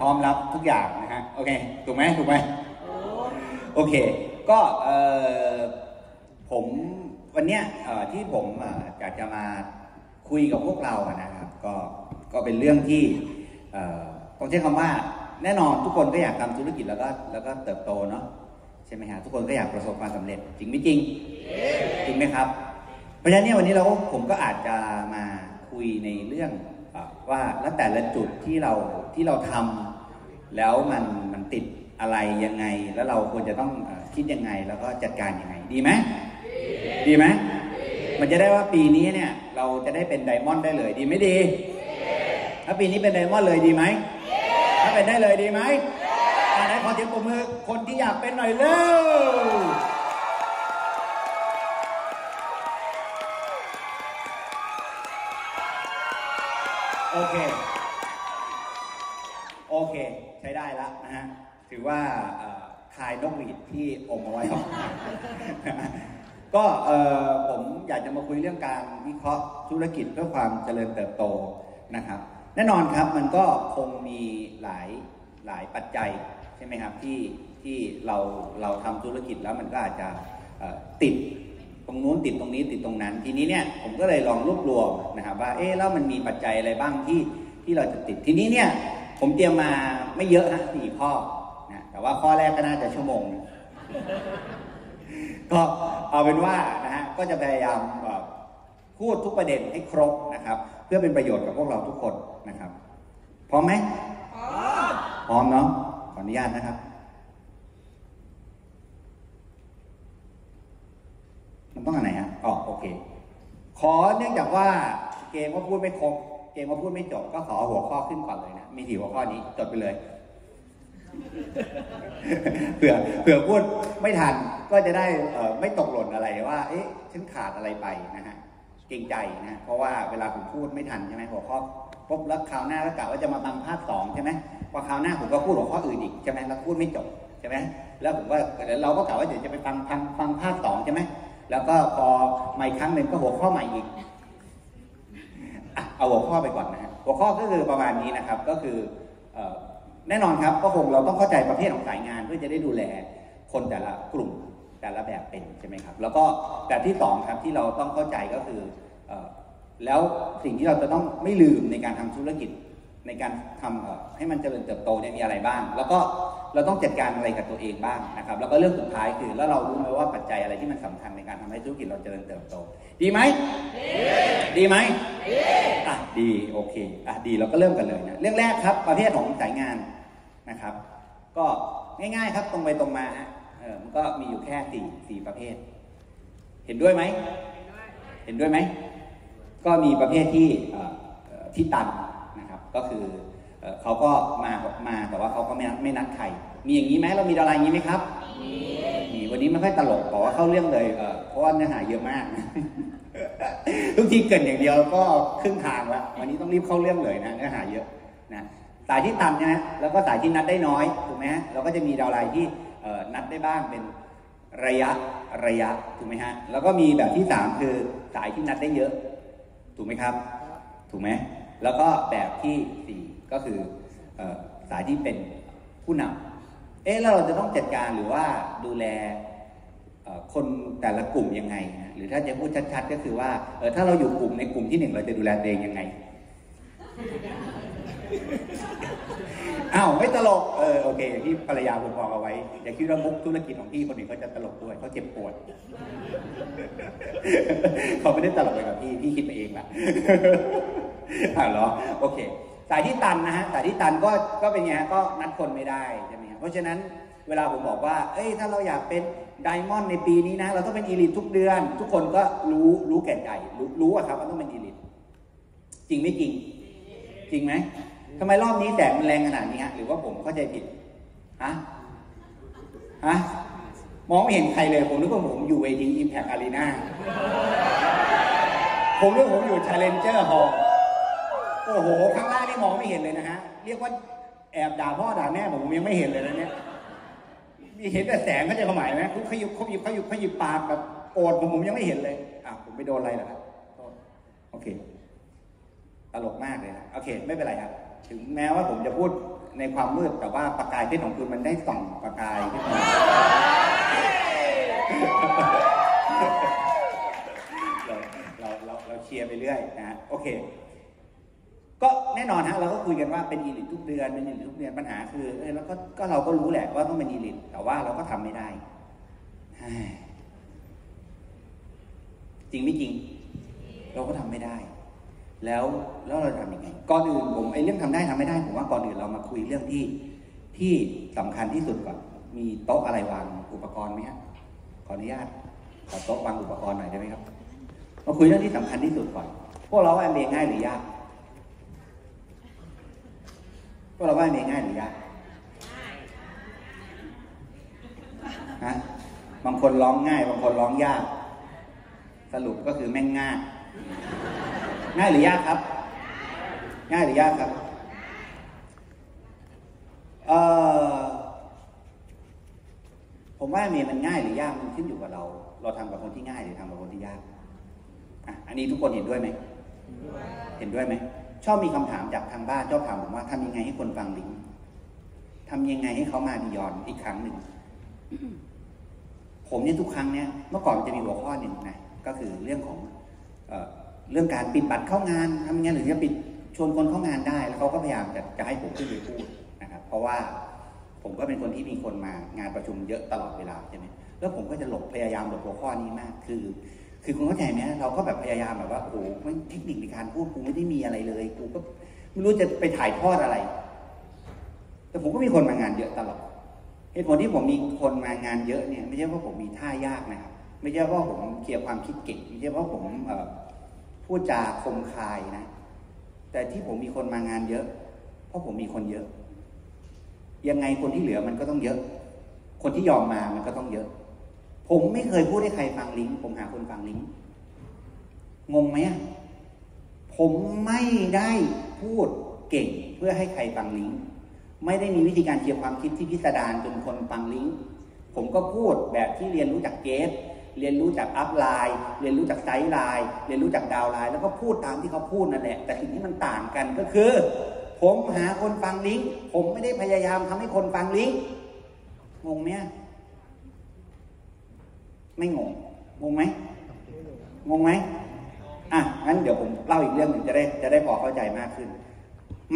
พร้อมรับทุกอย่างนะฮะ โอเค ถูกไหมถูกไหมโอเค ก็เออผมวันเนี้ยที่ผมอออยากจะมาคุยกับพวกเรานะครับ ก็ก็เป็นเรื่องที่ต้องใช้คำว่าแน่นอนทุกคนก็อยากทำธุรกิจแล้วก็แล้วก็เติบโตเนาะใช่ไหมฮะทุกคนก็อยากประสบความสำเร็จจริงไม่จริงจริงไหมครับ เพราะฉะนั้นเนี่ยวันนี้เราก็ผมก็อาจจะมาคุยในเรื่องอว่าแล้วแต่ละจุดที่เราที่เราทำ แล้วมันมันติดอะไรยังไง แล้วเราควรจะต้องเออคิดยังไงแล้วก็จัดการยังไง ดีไหมดีไหมมันจะได้ว่าปีนี้เนี่ยเราจะได้เป็นไดมอนด์ได้เลยดีไม่ดี ถ้าปีนี้เป็นไดมอนด์เลยดีไหมถ้าเป็นได้เลยดีไหมอ่าไหนขอเสียงปรบมือคนที่อยากเป็นหน่อยเร็วโอเค โอเค ใช้ได้แล้วนะฮะ ถือว่าคลายนกหวีดที่อมเอาไว้ออกมาก็เอ่อผมอยากจะมาคุยเรื่องการวิเคราะห์ธุรกิจเพื่อความเจริญเติบโตนะครับ แน่นอนครับมันก็คงมีหลายหลายปัจจัยใช่ไหมครับที่ที่เราเราทำธุรกิจแล้วมันก็อาจจะติดตรงนู้นติดตรงนี้ติดตรงนั้น ทีนี้เนี่ยผมก็เลยลองรวบรวมนะครับว่าเอ๊ะแล้วมันมีปัจจัยอะไรบ้างที่ที่เราจะติดทีนี้เนี่ย ผมเตรียมมาไม่เยอะนะสี่ข้อนะแต่ว่าข้อแรกก็น่าจะชั่วโมง ก็เอาเป็นว่านะฮะก็จะพยายามเอ่อพูดทุกประเด็นให้ครบนะครับ เพื่อเป็นประโยชน์กับพวกเราทุกคนนะครับ พร้อมไหมพร้อมเนาะขออนุญาตนะครับมันต้องอันไหนฮะอ๋อโอเค ขอเนื่องจากว่าเกมว่าพูดไม่ครบ เกมว่าพูดไม่จบก็ขอหัวข้อขึ้นก่อนเลยนะ มีสี่หัวข้อนี้จดไปเลย เผื่อเผื่อพูดไม่ทันก็จะได้ไม่ตกหล่นอะไรว่า เอ๊ะฉันขาดอะไรไปนะฮะเกรงใจนะเพราะว่าเวลาผมพูดไม่ทันใช่ไหมหัวข้อปุ๊บแล้วคราวหน้าก็กะว่าจะมาฟังภาคสองใช่ไหมพอคราวหน้าผมก็พูดหัวข้ออื่นอีกใช่ไหมแล้วพูดไม่จบใช่ไหมแล้วผมก็เดี๋ยวเราก็กะว่าเดี๋ยวจะไปฟังฟังฟังภาคสองใช่ไหมแล้วก็พอมาอีกครั้งหนึ่งก็หัวข้อใหม่อีก เอาหัวข้อไปก่อนนะฮะหัวข้อก็คือประมาณนี้นะครับก็คืออแน่นอนครับก็คงเราต้องเข้าใจประเภทของสายงานเพื่อจะได้ดูแลคนแต่ละกลุ่มแต่ละแบบเป็นใช่ไหมครับ แล้วก็แบบที่สองครับที่เราต้องเข้าใจก็คือเอ่อแล้วสิ่งที่เราจะต้องไม่ลืมในการทำธุรกิจ ในการทำให้มันเจริญเติบโตเนี่ยมีอะไรบ้าง แล้วก็เราต้องจัดการอะไรกับตัวเองบ้างนะครับ แล้วก็เรื่องสุดท้ายคือแล้วเรารู้ไหมว่าปัจจัยอะไรที่มันสำคัญในการทำให้ธุรกิจเราเจริญเติบโต ดีไหมดีไหมอะดีโอเคอะดีเราก็เริ่มกันเลยนะเรื่องแรกครับ ประเภทของสายงานนะครับ ก็ง่ายๆครับตรงไปตรงมาฮะเออมันก็มีอยู่แค่สี่สี่ประเภท เห็นด้วยไหมเห็นด้วยไหมก็มีประเภทที่ที่ตัน ก็คือเอ่อเขาก็มามาแต่ว่าเขาก็ไม่นัดไม่นัดใคร มีอย่างนี้ไหมเรามีดาราอย่างนี้ไหมครับมีวันนี้ไม่ค่อยตลกบอกว่าเข้าเรื่องเลยเอ่อเพราะว่าเนื้อหาเยอะมากทุกทีเกินอย่างเดียวก็ครึ่งทางแล้ววันนี้ต้องรีบเข้าเรื่องเลยนะเนื้อหาเยอะนะสายที่ตันนะฮะแล้วก็สายที่นัดได้น้อยถูกไหมฮะเราก็จะมีดาวไลน์ที่เอ่อนัดได้บ้างเป็นระยะระยะถูกไหมฮะแล้วก็มีแบบที่สามคือสายที่นัดได้เยอะ ถูกไหมครับ ถูกไหม แล้วก็แบบที่สี่ก็คืออสายที่เป็นผู้นำเอ๊ะแล้วเราจะต้องจัดการหรือว่าดูแลคนแต่ละกลุ่มยังไง หรือถ้าจะพูดชัดๆ ก็คือว่าเออถ้าเราอยู่กลุ่มในกลุ่มที่หนึ่งเราจะดูแลตัวเองยังไงอ้าวไม่ตลกเออโอเคที่ภรรยาคุณบอกเอาไว้ อย่าคิดว่ามุกธุรกิจของพี่คนอื่นเขาจะตลกด้วยเขาเจ็บปวดเขาไม่ได้ตลกไปกับพี่พี่คิดไปเองละ อ่าเหรอโอเค สายที่ตันนะฮะสายที่ตันก็ก็เป็นไงฮะก็นัดคนไม่ได้ใช่ไหมเพราะฉะนั้นเวลาผมบอกว่า เอ้ยถ้าเราอยากเป็นไดมอนด์ในปีนี้นะ เราต้องเป็นอีลิททุกเดือน ทุกคนก็รู้รู้แก่ใจรู้รู้อะครับว่าต้องเป็นอีลิทจริงไม่จริง จริงไหมทำไมรอบนี้แสงมันแรงขนาดนี้ฮะหรือว่าผมเข้าใจผิดฮะฮะมองไม่เห็นใครเลยผมนึกว่าผมอยู่เวที Impact Arena ผมนึกว่าผมอยู่ Challenger Hall โห ข้างล่างนี่มองไม่เห็นเลยนะฮะ เรียกว่าแอบด่าพ่อด่าแม่ผมยังไม่เห็นเลยนะเนี่ย มีเห็นแต่แสงเขาใจะความหมายไหมทุกขยุบขยุบขยุบขยุบปากแบบโกรธผมผมยังไม่เห็นเลย อะผมไปโดนอะไรเหรอครับโอเค ตลกมากเลยนะโอเค ไม่เป็นไรครับ ถึงแม้ว่าผมจะพูดในความมืดแต่ว่าประกายเพชรของคุณมันได้ส่องประกายขึ้นมาเราเราเราเราเชียร์ไปเรื่อยนะฮะโอเค ก็แน่นอนฮะเราก็คุยกันว่าเป็นอีลิททุกเดือนเป็นอีลิททุกเดือนปัญหาคือเออแล้วก็ก็เราก็รู้แหละว่าต้องเป็นอีลิทแต่ว่าเราก็ทำไม่ได้จริงไม่จริง เราก็ทำไม่ได้ แล้วแล้วเราทำยังไงก่อนอื่นผมไอ้เรื่องทำได้ทำไม่ได้ผมว่าก่อนอื่นเรามาคุยเรื่องที่ที่สำคัญที่สุดก่อนมีโต๊ะอะไรวางอุปกรณ์ไหมฮะขออนุญาตขอโต๊ะวางอุปกรณ์หน่อยได้ไหมครับ มาคุยเรื่องที่สำคัญที่สุดก่อนพวกเราว่าเรียง่ายหรือยากพว กเราว่าเรียนง่ายหรือยากฮะบางคนร้องง่าย บางคนร้องยาก สรุปก็คือแม่งง่าย ง่ายหรือยากครับ ง่ายหรือยากครับเออผมว่าเมียมันง่ายหรือยากมันขึ้นอยู่กับเรา เราทำกับคนที่ง่ายหรือทำกับคนที่ยากอะอันนี้ทุกคนเห็นด้วยไหม เห็นด้วยไหม ชอบมีคำถามจากทางบ้านชอบถามผมว่าทำยังไงให้คนฟังลิงทำยังไงให้เขามาดียอนอีกครั้งหนึ่ง ผมเนี่ยทุกครั้งเนี่ยเมื่อก่อนจะมีหัวข้อหนึ่งนะก็คือเรื่องของเอเรื่องการปิดบัตรเข้างานทำยังไงหรือจะปิดชวนคนเข้างานได้ แล้วเขาก็พยายามจะจะให้ผมขึ้นไปพูดนะครับ เพราะว่าผมก็เป็นคนที่มีคนมางานประชุมเยอะตลอดเวลาใช่ไหมแล้วผมก็จะหลบพยายามหลบหัวข้อนี้มาก คือ คือคุณเข้าใจไหมเราก็แบบพยายามแบบว่าโอ้โหไม่เทคนิคในการพูดกูไม่ได้มีอะไรเลยกูก็ไม่รู้จะไปถ่ายทอดอะไร แต่ผมก็มีคนมางานเยอะตลอดเหตุผลที่ผมมีคนมางานเยอะเนี่ย ไม่ใช่ว่าผมมีท่ายากนะครับ ไม่ใช่ว่าผมเคลียร์ความคิดเก่งไม่ใช่ว่าผมพูดจาคมคายนะ แต่ที่ผมมีคนมางานเยอะ เพราะผมมีคนเยอะ ยังไงคนที่เหลือมันก็ต้องเยอะ คนที่ยอมมามันก็ต้องเยอะ ผมไม่เคยพูดให้ใครฟังลิงก์ผมหาคนฟังลิงก์งงไหมผมไม่ได้พูดเก่งเพื่อให้ใครฟังลิงก์ไม่ได้มีวิธีการเคลียร์ความคิดที่พิสดารจนคนฟังลิงก์ผมก็พูดแบบที่เรียนรู้จาก guest เรียนรู้จาก upline เรียนรู้จาก sideline เรียนรู้จาก downline แล้วก็พูดตามที่เขาพูดนั่นแหละ แต่สิ่งที่มันต่างกันก็คือ ผมหาคนฟังลิงก์ผมไม่ได้พยายามทำให้คนฟังลิงก์งงไหม ไม่งง งงไหม งงไหมอะ งั้นเดี๋ยวผมเล่าอีกเรื่องหนึ่งจะได้จะได้พอเข้าใจมากขึ้น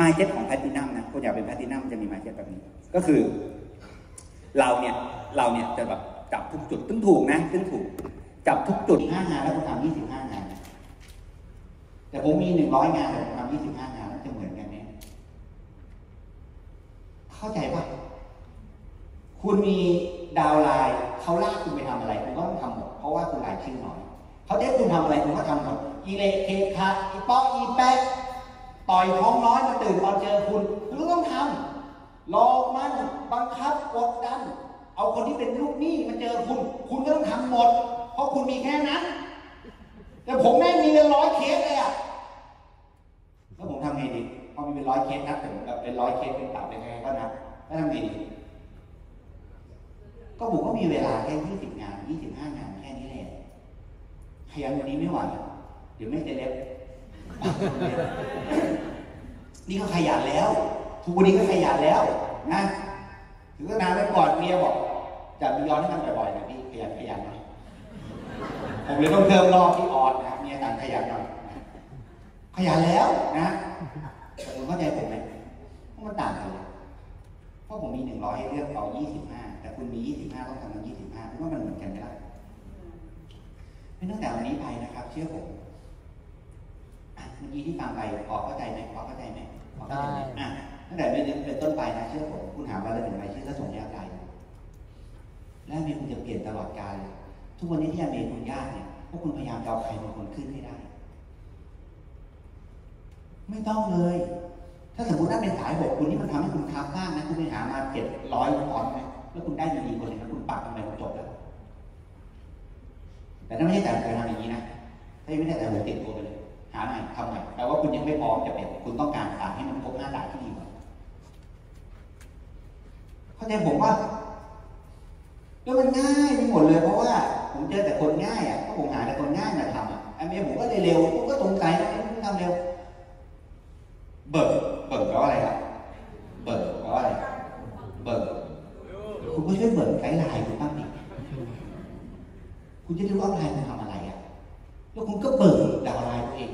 มาเก็ตของแพตินัมนะคุณอยากเป็นแพตินัมจะมีมาเก็ตแบบนี้ ก็คือ เราเนี่ยเราเนี่ยจะแบบจับทุกจุดตึ้งถูกนะตึ้งถูก จับทุกจุดห้างานแล้วผมทำยี่สิบห้างาน แต่ผมมีหนึ่งร้อยงานแต่ผมทำยี่สิบห้างานแล้วจะเหมือนกันไหมเข้าใจปะคุณมี ดาวไลน์เขาลากคุณไปทำอะไรคุณก็ต้องทำหมดเพราะว่าคุณรายชื่อน้อยเขาเรียกคุณทำอะไรคุณก็ทำหมดอีเลเคคาอีป๊อกอีแป๊กต่อยท้องน้อยมาตื่นตอนเจอคุณคุณก็ต้องทำหลอกมันบังคับกดดัน เอาคนที่เป็นลูกหนี้มาเจอคุณ คุณก็ต้องทำหมด เพราะคุณมีแค่นั้น แต่ผมแม่งมีเป็นร้อยเคสเลยอะแล้วผมทำไงดีพอมีเป็นร้อยเคสนับถึงแบบเป็นร้อยเคสเป็นตับเป็นไงก็นับแล้วทำไงดี ก็ผมก็มีเวลาแค่ยี่สิบงานยี่สิบห้างานแค่นี้แหละขยันกว่านี้ไม่ไหวเดี๋ยวไม่จะเล็บนี่ก็ขยันแล้วทุกวันนี้ก็ขยันแล้ว นะ ถึงก็นานไปก่อนเมียบอกจะมีย้อนให้มันบ่อยๆนะพี่ขยันขยันหน่อยผมเลยต้องเพิ่มรอบที่ออดนะเมียต่างขยันหน่อยขยันแล้วนะคุณเข้าใจผมไหมมันต่างกัน เลยเพราะผมมีหนึ่งร้อยให้เลือกเอายี่สิบห้าแต่คุณมียี่สิบห้าต้องทำมันยี่สิบห้าเพราะว่ามันเหมือนกันไม่ได้ไม่ตั้งแต่วันนี้ไปนะครับ เชื่อผมเมื่อกี้ที่ฟังไปพอเข้าใจไหมพอเข้าใจไหมพอเข้าใจไหมอะตั้งแต่เป็นเป็นต้นไปนะเชื่อผมคุณถามว่าเราเป็นอะไรชื่อก็ส่งยากไกลและเมีคุณจะเปลี่ยนตลอดกาลเลยทุกวันนี้ที่อเมริคุณยากเนี่ยพวกคุณพยายามจะเอาใครบางคนขึ้นให้ได้ ไม่ต้องเลย ถ้าสมมติว่าเป็นสายบกคุณนี่มันทำให้คุณค้าบ้างนะคุณไปหามาเจ็ดร้อยฟอนต์ไหมแล้วคุณได้ดีๆคนหนึ่งแล้วคุณปักทำไมมันจบแล้วแต่ถ้าไม่ใช่แต่เคยทำอย่างนี้นะถ้าไม่ได้แต่หัวติดตัวไปเลยหาใหม่ทำใหม่แปลว่าคุณยังไม่พร้อมจะเป็นคุณต้องการสารให้มันครบหน้าด่าที่ดีกว่าเข้าใจผมว่าแล้วมันง่ายไปหมดเลยเพราะว่า ผมเจอแต่คนง่ายอะก็ผมหาแต่คนง่ายมาทำอะไอ้เมียผมก็เลยเร็วผมก็ตรงใจนะผมทำเร็ว เบิกเบิก แปลว่าอะไรครับเบิกแปลว่าช่วยเบิกไกด์ไลน์คุณบ้างดิคุณจะรู้ว่าไลน์คุณทำอะไรอะแล้วคุณก็เบิกดาวไลน์ตัวเอง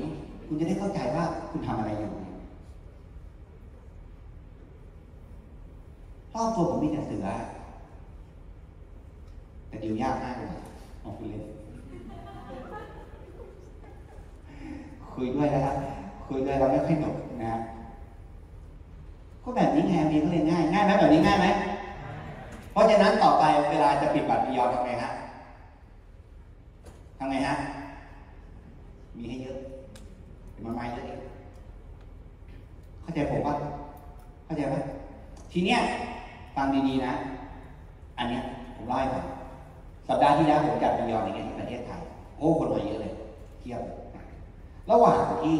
คุณจะได้เข้าใจว่าคุณทำอะไรอยู่รอบตัวผมมีแต่เสือ แต่ดิวยากมากเลยขอบคุณเลยคุยด้วยนะครับ คุยด้วยเราไม่ค่อยหนุกนะ ก็แบบนี้ไงมีก็เลยนง่ายง่ายไหมแบบนี้ง่ายไหมเพราะฉะนั้นต่อไปเวลาจะปิดบัตรพิยอทำไงฮะทำไงฮะมีให้เยอะมันไม่เยอะเองเข้าใจผมว่าเข้าใจไหมทีเนี้ยฟังดีๆนะ อันเนี้ยผมเล่าให้ฟังสัปดาห์ที่แล้วผมจัดพิยอนอย่างเงี้ยที่ประเทศไทยโอ้คนมาเยอะเลยเทียบระหว่างที่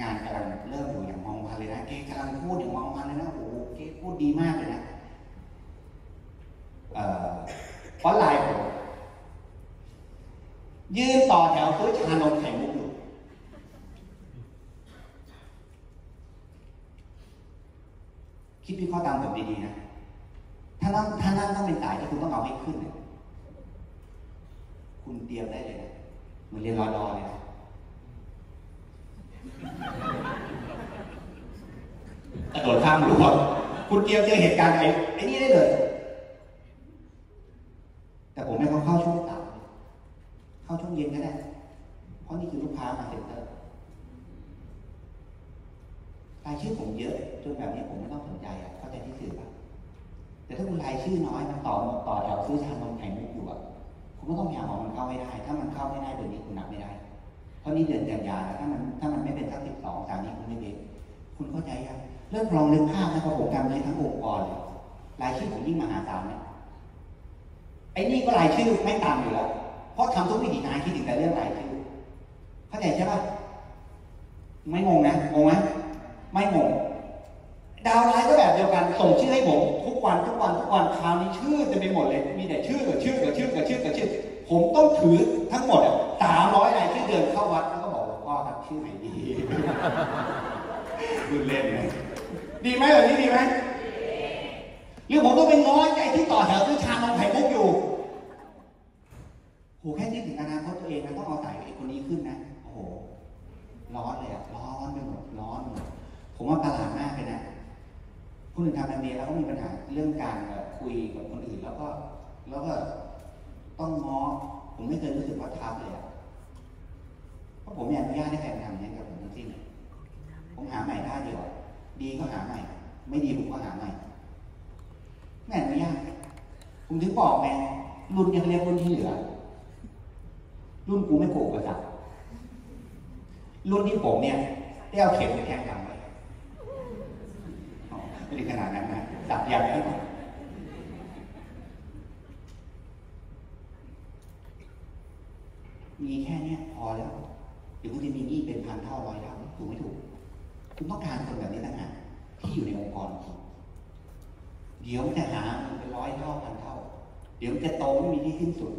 งานกำลังเริ่มอยู่อย่างมองพันเลยนะเก๊กำลังพูดอย่างมองพันเลยนะโอ้โหเก๊พูดดีมากเลยนะเอ่อฟอนไลน์ผมยืนต่อแถวซื้อชานมไข่มุกอยู่คิดวิเคราะห์ตามผมดีๆนะถ้านั่งถ้านั่งต้องเป็นสายที่คุณต้องเอาให้ขึ้นเนี่ยคุณเตรียมได้เลยนะเหมือนเรียนรอดอเลยนะ กระโดดข้ามรั้วคุณเตรียมเจอเหตุการณ์ไอ้ไอ้นี่ได้เลย แต่ผมไม่เขาเข้าช่วงต่ำเข้าช่วงเย็นก็ได้ เพราะนี่คือลูกค้ามาเซ็นเตอร์รายชื่อผมเยอะจนแบบนี้ผมไม่ต้องสนใจอะเข้าใจที่สื่อป่ะแต่ถ้าคุณรายชื่อน้อยมันต่อต่อแถวซื้อชานมไข่มุกอยู่อะคุณก็ต้องพยายามเอามันเข้าให้ได้ ถ้ามันเข้าไม่ได้เดือนนี้คุณนับไม่ได้ เพราะนี่เดือนกันยาถ้ามันถ้ามันไม่เป็นสักสิบสองสามนี้คุณไม่เบรกคุณเข้าใจยังเริ่มลองนึกภาพนะครับผมทำในทั้งองค์กรเลยรายชื่อผมยิ่งมหาศาลเนี่ยไอ้นี่ก็รายชื่อไม่ตามอยู่แล้วเพราะทำทุกวิถีทางคิดถึงแต่เรื่องรายชื่อเข้าใจใช่ปะไม่งงนะงงไหมไม่งงดาวไลน์ก็แบบเดียวกันส่งชื่อให้ผมทุกวันทุกวันทุกวันคราวนี้ชื่อจะเป็นหมดเลย มีแต่ชื่อกับชื่อกับชื่อกับชื่อกับชื่อ ผมต้องถือทั้งหมด สามร้อยรายชื่เดินเข้าวัดแล้วก็บอกหลวงพ่อครับชื่อไหนดีคุณเล่นไหมดีไหมแบบนี้ดีไหมหรือผมต้องเป็นน้อยใจที่ต่อแถวซื้อชานมไข่มุกอยู่โหแค่คิดถึงอนาคตตัวเองนะต้องเอาสายไอ้คนนี้ขึ้นนะโอ้โหร้อนเลยอะร้อนไปหมดร้อนหมดผมว่าประหลาดมากเลยนะคนอื่นทำงานเรียนแล้วก็มีปัญหาเรื่องการคุยกับคนอื่นแล้วก็ แล้วก็ต้องง้อผมไม่เคยรู้สึกว่าทับเลยอะ เพราะผมไม่อนุญาตให้ใครทำอย่างนี้กับผมทั้งสิ้นผมหาใหม่ท่าเดียว ดีก็หาใหม่ ไม่ดีผมก็หาใหม่ไม่อนุญาตผมถึงบอกไงรุ่นยังเรียกรุ่นที่เหลือ รุ่นกูไม่โกงกระสับรุ่นที่ผมเนี่ยได้เอาเข็มไปแทงหลังไว้ไม่ถึงขนาดนั้นนะดับยางให้หน่อยมีแค่เนี้ยพอแล้ว เดี๋ยวคุณจะมีหนี้เป็นพันเท่าร้อยเท่าถูกไม่ถูก คุณต้องการคนแบบนี้ต่างหากที่อยู่ในองค์กรคุณเดี๋ยวจะหาเป็นร้อยเท่าพันเท่า เดี๋ยวจะโตไม่มีที่สิ้นสุด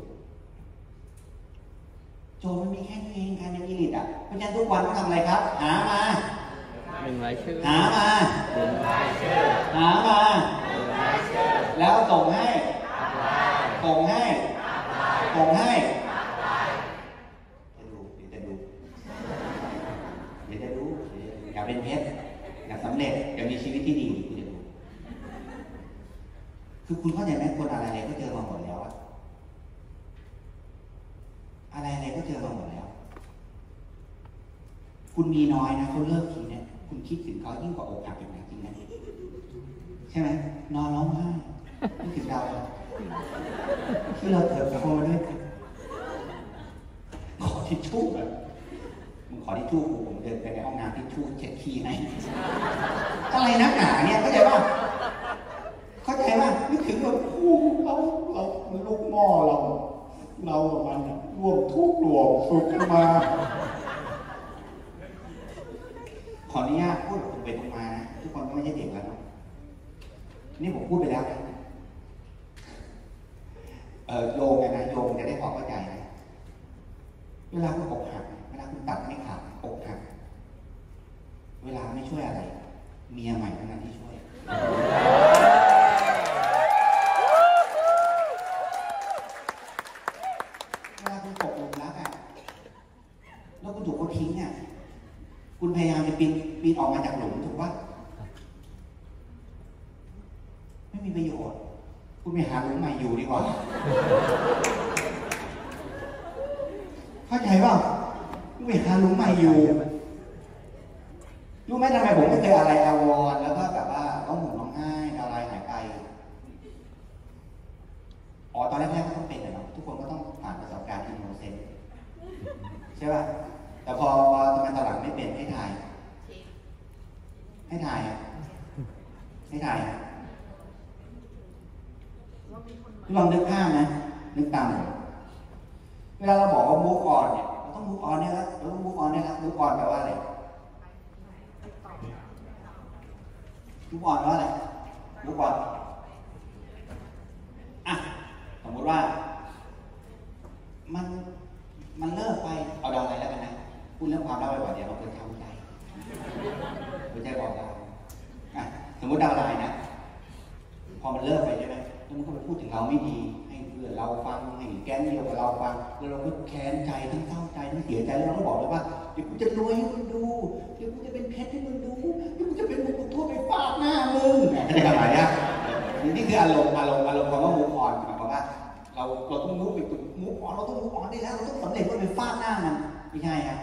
โจมันมีแค่นี้เองการยังอิลิตอะเพราะฉะนั้นทุกวันต้องทำอะไรครับ หามาหนึ่งรายชื่อหามาหนึ่งรายชื่อหามาแล้วส่งให้ส่งให้ส่งให้จะดูเดี๋ยวจะดูเดี๋ยวจะดู เดี๋ยวอยากเป็นเพชรอยากสำเร็จอยากมีชีวิตที่ดีคุณจะดูคือคุณเข้าใจไหมคนอะไรอะไรก็เจอมาหมดแล้วอะอะไรอะไรก็เจอมาหมดแล้ว คุณมีน้อยนะเขาเลิกทีเนี่ย คุณคิดถึงเขายิ่งกว่าอกหักอย่างจริงนะใช่ไหมนอนร้องไห้คิดถึงเราที่เราเติบโตมาด้วยขอทิชชู่แบ บมึงขอทิชชู่กูผมเดินไปในห้องน้ำทิชชู่เช็ดขี้ให้อะไรนักหนาเนี่ยเข้าใจป่ะเข้าใจป่ะนึกถึงแบบโอ้เราเราลูกหม้อเรา เรากับมันรวมทุกข์รวมสุขกันมา ขออนุญาตพูดตรงไปตรงมานะทุกคนก็ไม่ใช่เด็กแล้วนะนี่ผมพูดไปแล้วเออโยงนะโยงจะได้พอเข้าใจนะเวลาคุณอกหัก ตัดไม่ขาดอกหักเวลาไม่ช่วยอะไร เมียใหม่เท่านั้นที่ช่วย เวลาคุณตกหลุมรักอะแล้วคุณถูกเขาทิ้งเนี่ยคุณพยายามจะปีนปีนออกมาจากหลุมถูกปะไม่มีประโยชน์ คุณไปหาหลุมใหม่อยู่ดีกว่า เข้าใจป่า ไปหาหลุมใหม่อยู่รู้ไหมทำไมผมไม่เคยอะไรอาวรณ์แล้วก็แบบว่าต้องห่มร้องไห้อะไรหายไปอ๋อตอนแรกๆก็ต้องเป็นเลยเนาะทุกคนก็ต้องผ่านประสบการณ์อินโนเซนต์ใช่ป่ะแต่พอทำไมตอนหลังไม่เป็นให้ถ่าย ให้ถ่ายให้ถ่ายลองนึกภาพนะนึกตามเวลาเราบอกว่า move on เนี่ย ต้อง move on เนี่ยแล้วเราต้อง move on เนี่ยแล้ว move on แปลว่าอะไร move on แปลว่าอะไร move on อะสมมติว่า มันมันเลิกไปเอาดาวอะไรแล้วกันนะพูดเรื่องความรักบ่อยๆเดี๋ยวเราเกิดความใจหัวใจบอกเราอะสมมติดาวไลน์นะ พอมันเลิกไปใช่ไหมแล้วมันก็ไปพูดถึงเราไม่ดี เพื่อนเราฟังให้แก๊งเดียวกับเราฟังแล้วเราก็แค้นใจทั้งเศร้าใจทั้งเสียใจแล้วเราก็บอกเลยว่าเดี๋ยวกูจะรวยให้มึงดู เดี๋ยวกูจะเป็นเพชรให้มึงดูเดี๋ยวกูจะเป็นบุกทั่วไปฟาดหน้ามึงเข้าใจไหมเนี่ยนี่คืออารมณ์อารมณ์อารมณ์คำว่า move on หมายความว่า เราเราต้อง move ไปตุ move on เราต้อง move on ได้แล้วเราต้องสำเร็จเพื่อไปฟาดหน้ามันไม่ใช่ครับ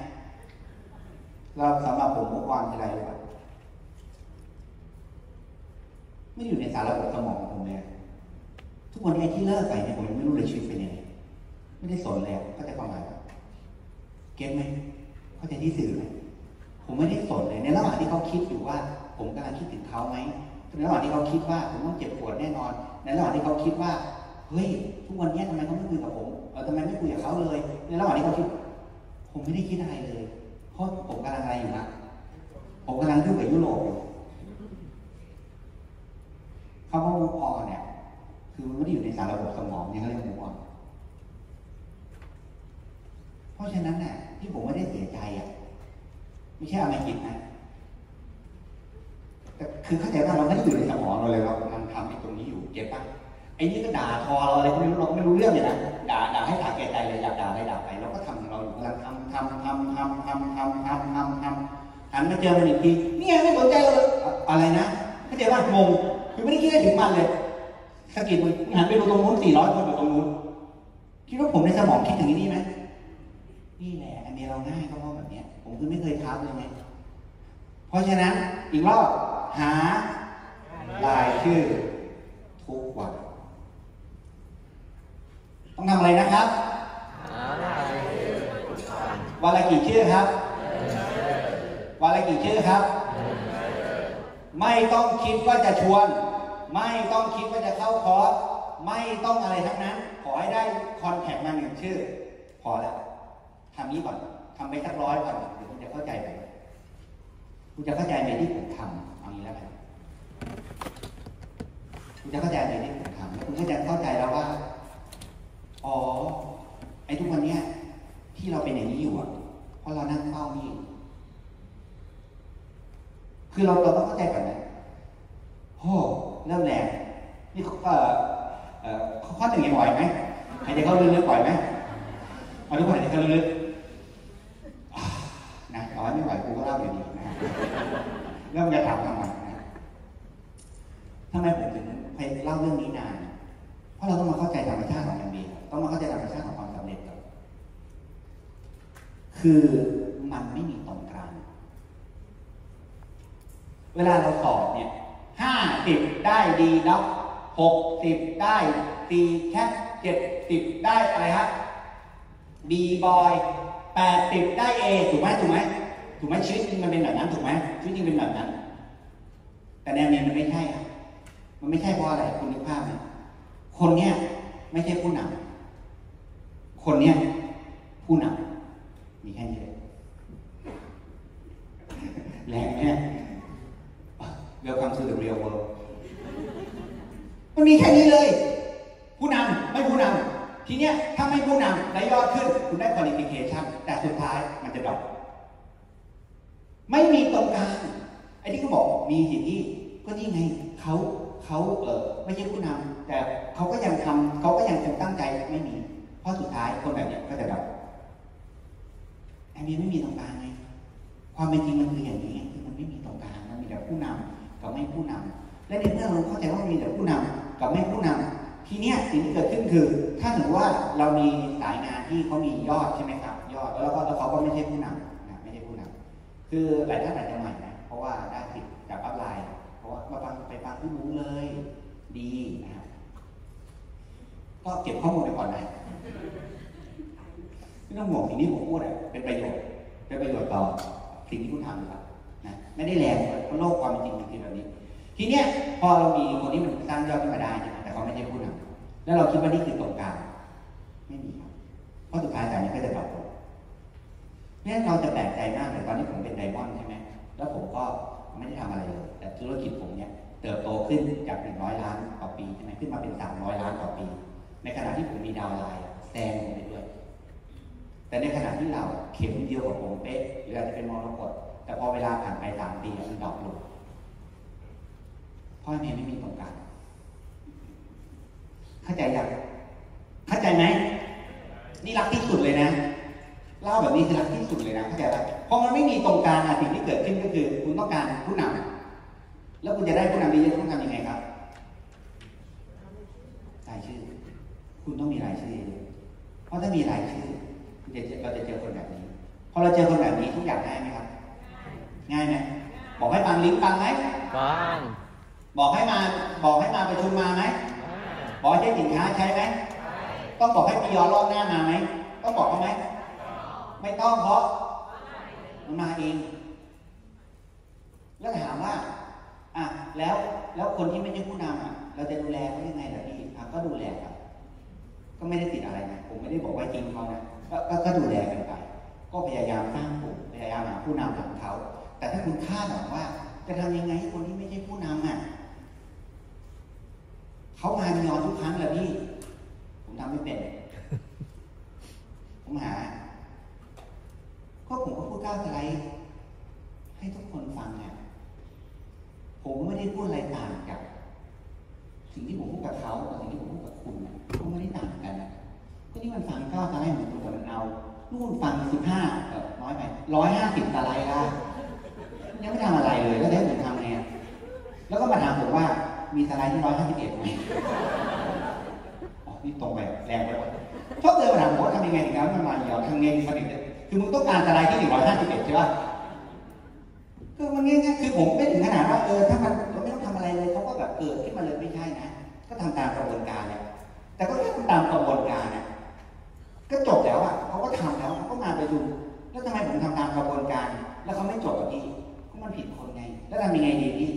เราสำหรับผม move on คืออะไรรู้ป่ะไม่อยู่ในสารระบบสมองของผมเลย ทุกวันนี้ที่เลิกไปเนี่ยผมยังไม่รู้เลยชีวิตเป็นยังไงไม่ได้สนเลยเข้าใจความหมาย get ไหมเข้าใจที่สื่อไหมผมไม่ได้สนเลยในระหว่างที่เขาคิดอยู่ว่า ผมกำลังคิดถึงเขาไหมในระหว่างที่เขาคิดว่าผมต้องเจ็บปวดแน่นอน ในระหว่างที่เขาคิดว่าเฮ้ยทุกวันนี้ทำไมเขาไม่คุยกับผมเออทำไมไม่คุยกับเขาเลย ในระหว่างที่เขาคิด ผมไม่ได้คิดอะไรเลย เพราะผมกำลังอะไรอยู่นะผมกำลังยุ่งกับยุโรปอยู่คำว่า move on เนี่ย คือมันไม่ได้อยู่ในสารระบบสมองนี่เขาเรียก move on เพราะฉะนั้นน่ะ ที่ผมไม่ได้เสียใจอะ ไม่ใช่อะไรกินนะแต่คือเข้าใจว่าเราไม่ได้อยู่ในสมองเราเลยเรากำลังทำไอ้ตรงนี้อยู่เก็บปะไอ้นี่ก็ด่าทอเราอะไรไม่รู้เราก็ไม่รู้เรื่องเลยนะด่าด่าให้ด่าแก่ใจเลยอยากด่าอะไรด่าไปเราก็ทำของเราอยู่กำลังทำทำทำทำทำทำทำทำทำหันมาเจอมันอีกทีเนี่ยไม่สนใจเราเลยอะอะไรนะเข้าใจว่างงคือไม่ได้คิดถึงมันเลย สะกิดมึงหันไปดูตรงนู้นสี่ร้อยคนอยู่ตรงนู้นคิดว่าผมในสมองคิดถึงไอ้นี่ไหมนี่แหละอันนี้เราง่ายก็เพราะแบบเนี้ยผมคือไม่เคยทับเลยไงเพราะฉะนั้นอีกรอบหารายชื่อทุกวันต้องทำอะไรนะครับวันละกี่ชื่อครับวันละกี่ชื่อครับ ไม่ต้องคิดว่าจะชวน ไม่ต้องคิดว่าจะเข้าคอร์สไม่ต้องอะไรทั้งนั้น ขอให้ได้คอนแทคมาหนึ่งชื่อ พอแล้วทำนี้ก่อนทำไปสักร้อยก่อนเดี๋ยวคุณจะเข้าใจไปคุณจะเข้าใจในที่ผมทำเอางี้แล้วกันคุณจะเข้าใจในที่ผมทำแล้วคุณก็จะเข้าใจแล้วว่าอ๋อไอ้ทุกวันเนี้ยที่เราเป็นอย่างนี้อยู่อะเพราะเรานั่งเฝ้านี่คือเราเราต้องเข้าใจก่อนนะโอ้ เริ่มแรงนี่เอ่อเอ่อข้อหนึ่งยังไหวไหมหายใจเข้าลึกๆไหวไหมเอาทุกคนหายใจเข้าลึกๆอ่านะเอาไว้ไม่ไหวกูก็เล่าอยู่ดีนะเริ่มจะถามทำไมนะทำไมผมถึงไปเล่าเรื่องนี้นาน เพราะเราต้องมาเข้าใจธรรมชาติของมันเองต้องมาเข้าใจธรรมชาติของความสำเร็จก่อนคือมันไม่มีตรงกลางเวลาเราสอบเนี่ยห้าสิบได้ดีด็อกหกสิบได้ตีแคปเจ็ดสิบได้อะไรฮะบีบอยแปดสิบได้เอถูกไหมถูกไหมถูกไหมชีวิตจริงมันเป็นแบบนั้นถูกไหมชีวิตจริงเป็นแบบนั้น แต่แนวนี้มันไม่ใช่อะมันไม่ใช่เพราะอะไรคุณนึกภาพไหมคนเนี้ยไม่ใช่ผู้นำคนเนี้ยผู้นำมีแค่นี้เลยแรงเนี่ย Welcome to the real world มันมีแค่นี้เลย ผู้นำไม่ผู้นำทีเนี้ยถ้าไม่ผู้นำและยอดขึ้น คุณได้ qualification แต่สุดท้ายมันจะดรอปไม่มีตรงกลางไอ้ที่เขาบอกมีสิ่างที่ก็นี่ไงเขาเขาเออไม่ใช่ผู้นำแต่เขาก็ยังทำเขาก็ยังคงตั้งใจไม่มีเพราะสุดท้ายคนแบบเนี้ยก็จะดรอปอันนี้ไม่มีตรงกลางไงความเป็นจริงมันคืออย่างนี้คือมันไม่มีตรงกลางมันมีแต่ผู้นำกับไม่ผู้นำ และในเมื่อเราเข้าใจว่ามีแต่ผู้นำกับไม่ผู้นำทีเนี้ยสิ่งที่เกิดขึ้นคือถ้าสมมติว่าเรามีสายงานที่เขามียอดใช่ไหมครับ ยอดแล้วก็แล้วเขาก็ไม่ใช่ผู้นำนะไม่ใช่ผู้นำคือหลายท่านอาจจะใหม่นะเพราะว่าได้ติดจากอัพไลน์เพราะว่ามาฟังไปฟังผู้รู้เลยดีนะครับก็เก็บข้อมูลไปก่อนนะไม่ต้องห่วงสิ่งที่ผมพูดอะเป็นประโยชน์เป็นประโยชน์ต่อสิ่งที่คุณทำหรือเปล่านะไม่ได้แรงเพราะโลกความจริงมันคือแบบนี้ ทีเนี้ยพอเรามีคนที่มันสร้างยอดขึ้นมาได้ใช่ไหมแต่เขาไม่ใช่ผู้นำแล้วเราคิดว่านี่คือตรงกลางไม่มีครับเพราะสุดท้ายแต่นี้ก็จะ drop ลงเนี่ยเราจะแปลกใจมากเลยตอนที่ผมเป็น diamond ใช่ไหมแล้วผมก็ไม่ได้ทำอะไรเลย แต่ธุรกิจผมเนี่ยเติบโตขึ้นจากหนึ่งร้อยล้านต่อปีใช่ไหมขึ้นมาเป็นสามร้อยล้านต่อปี ในขณะที่ผมมี downline แซงผมไปด้วย แต่ในขณะที่เราเข็มเดียวกับผมเป๊ะหรืออาจจะเป็นมรกตแต่พอเวลาผ่านไปสามปีมัน drop ลง เพราะมันไม่มีตรงกลางเข้าใจยังเข้าใจไหมนี่รักที่สุดเลยนะเล่าแบบนี้คือรักที่สุดเลยนะเข้าใจไหมเพราะมันไม่มีตรงกลางสิ่งที่เกิดขึ้นก็คือ คุณต้องการผู้นำแล้วคุณจะได้ผู้นำดีๆต้องทำยังไงครับรายชื่อ คุณต้องมีรายชื่อเพราะถ้ามีรายชื่อเราจะเจอคนแบบนี้พอเราเจอคนแบบนี้ทุกอย่างง่ายไหมครับ ง่ายไหมบอกให้ฟังลิงก์ฟังไหมฟัง บอกให้มา บอกให้มาประชุมมาไหมบอกให้ใช้ สินค้าใช้ไหมต้องบอกให้ปียอรอบหน้ามาไหมต้องบอกเขาไหมไม่ต้องเพราะมันมาเอง แล้วถามว่าอะแล้วแล้วคนที่ไม่ใช่ผู้นำอะเราจะดูแลเขายังไงล่ะพี่อะก็ดูแลครับก็ไม่ได้ติดอะไรนะผมไม่ได้บอกว่าจริงเขานะก็ก็ก็ดูแลกันไปก็พยายามสร้างกลุ่มพยายามหาผู้นำของเขาแต่ถ้าคุณคาดหวังว่า จะทำยังไงให้คนที่ไม่ใช่ผู้นำอะ เขามามียอนทุกครั้งเลยพี่ ผมทำไม่เป็น ผมหา ก็ผมก็พูดก้าวสไลให้ทุกคนฟังเนี่ยผมไม่ได้พูดอะไรต่างจากสิ่งที่ผมพูดกับเขากับสิ่งที่ผมพูดกับคุณนะก็ไม่ได้ต่างกันนะก็นี่มันฟังก้าวสไลเหมือนตัวมันเอานู่นฟังสิบห้าน้อยไปร้อยห้าสิบสไลละยังไม่ทำอะไรเลยแล้วจะให้ผมทำไงอะแล้วก็มาถามผมว่า มีสไลด์ที่ร้อยห้าสิบเอ็ดไหมอ๋อนี่ตรงไปแรงไปวะชอบเดินมาถามผมว่าทำยังไงถึงจะมันมาเดียวทำไงถึงมันถึงคือมึงต้องการสไลด์ที่หนึ่งร้อยห้าสิบเอ็ดใช่ปะคือมันง่ายๆคือผมไม่ถึงขนาดว่าเออถ้ามันเราไม่ต้องทำอะไรเลยเขาก็แบบเกิดขึ้นมาเลยไม่ใช่นะก็ทำตามกระบวนการเนี่ยแต่ก็แค่ทำตามกระบวนการเนี่ยก็จบแล้วอะเขาก็ทำแล้วเขาก็มาไปดูแล้วทำไมผมทำตามกระบวนการ แล้วเขาไม่จบกับพี่ก็มันผิดคนไง แล้วทำยังไงดีพี่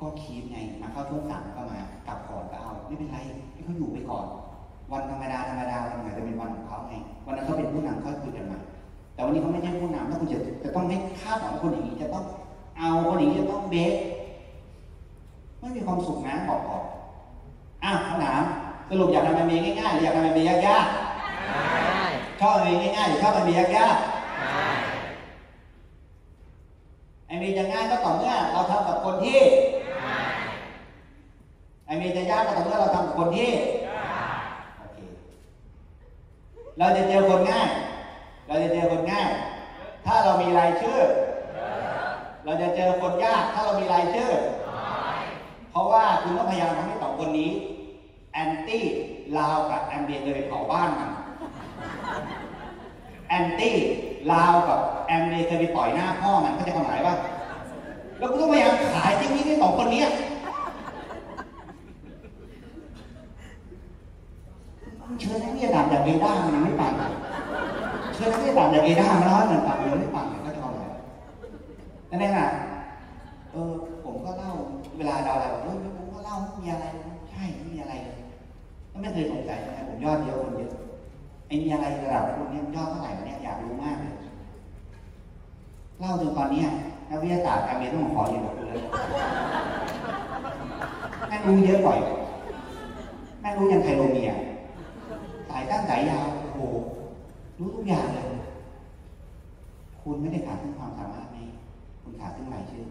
ก็คีบไงมาเข้าช่วงสามก็มากลับก่อนก็เอาไม่เป็นไรให้เขาอยู่ไปก่อน วันธรรมดาธรรมดาวันไหนจะเป็นวันของเขาไงวันนั้นเขาเป็นผู้นำค่อยคุยกันม่แต่วันนี้เขาไม่ใช่ผู้นำแล้วคุณจะจะต้องให้คาดหวังคนอย่างนี้จะต้องเอาคนอย่างนี้จะต้องเบสไม่มีความสุขนะบอกก่อนอะคำถามสรุปอยากทำมันมีง่ายๆหรืออยากทำมันมียากได้ๆชอบมันมีง่ายๆหรือชอบมันมียากๆไอ้มีจะง่ายก็ต่อเมื่อเราทำกับคนที่ ไอ้มีจะยากก็ต่อเมื่อเราทำกับคนที่โอเคเราจะเจอคนง่าย เราจะเจอคนง่าย ถ้าเรามีรายชื่อ เราจะเจอคนยาก ถ้าเรามีรายชื่อ เพราะว่าคุณต้องพยายามทำให้สองคนนี้แอนตี้ลาวกับแอมเบียเลยเผาบ้านมันแอนตี้ลาวกับแอมเบียเคยไปต่อยหน้าพ่อมันเขาใจะความหมายว่าแล้วคุณต้องพยายามขายที่นี้ให้สองคนนี้ เชิญนักวิทยาศาสตร์จากเอด้ามันยังไม่ฟังเชิญนักวิทยาศาสตร์จากเอด้ามาแล้วให้มันฟังมันไม่ฟังเลยเขาจะความหมายนั่นเองอะเออผมก็เล่าเวลาเราอะไรเออผมก็เล่าไม่มีอะไรใช่ไม่มีอะไรเลยก็ไม่เคยสงสัยทำไมผมยอดเยอะคนเยอะไอ้มีอะไรระดับคุณเนี่ยยอดเท่าไหร่เนี่ยอยากรู้มากเลยเล่าจนตอนนี้นักวิทยาศาสตร์การเรียนต้องขอเรียนกับคุณเลยแม่งรู้เยอะกว่อีกแม่งรู้ยันไทโรเมียายตั้งสายยาว โอ้โห รู้ทุกอย่างเลย คุณไม่ได้ขาดซึ่งความสามารถนี้คุณขาดซึ่งรายชื่อ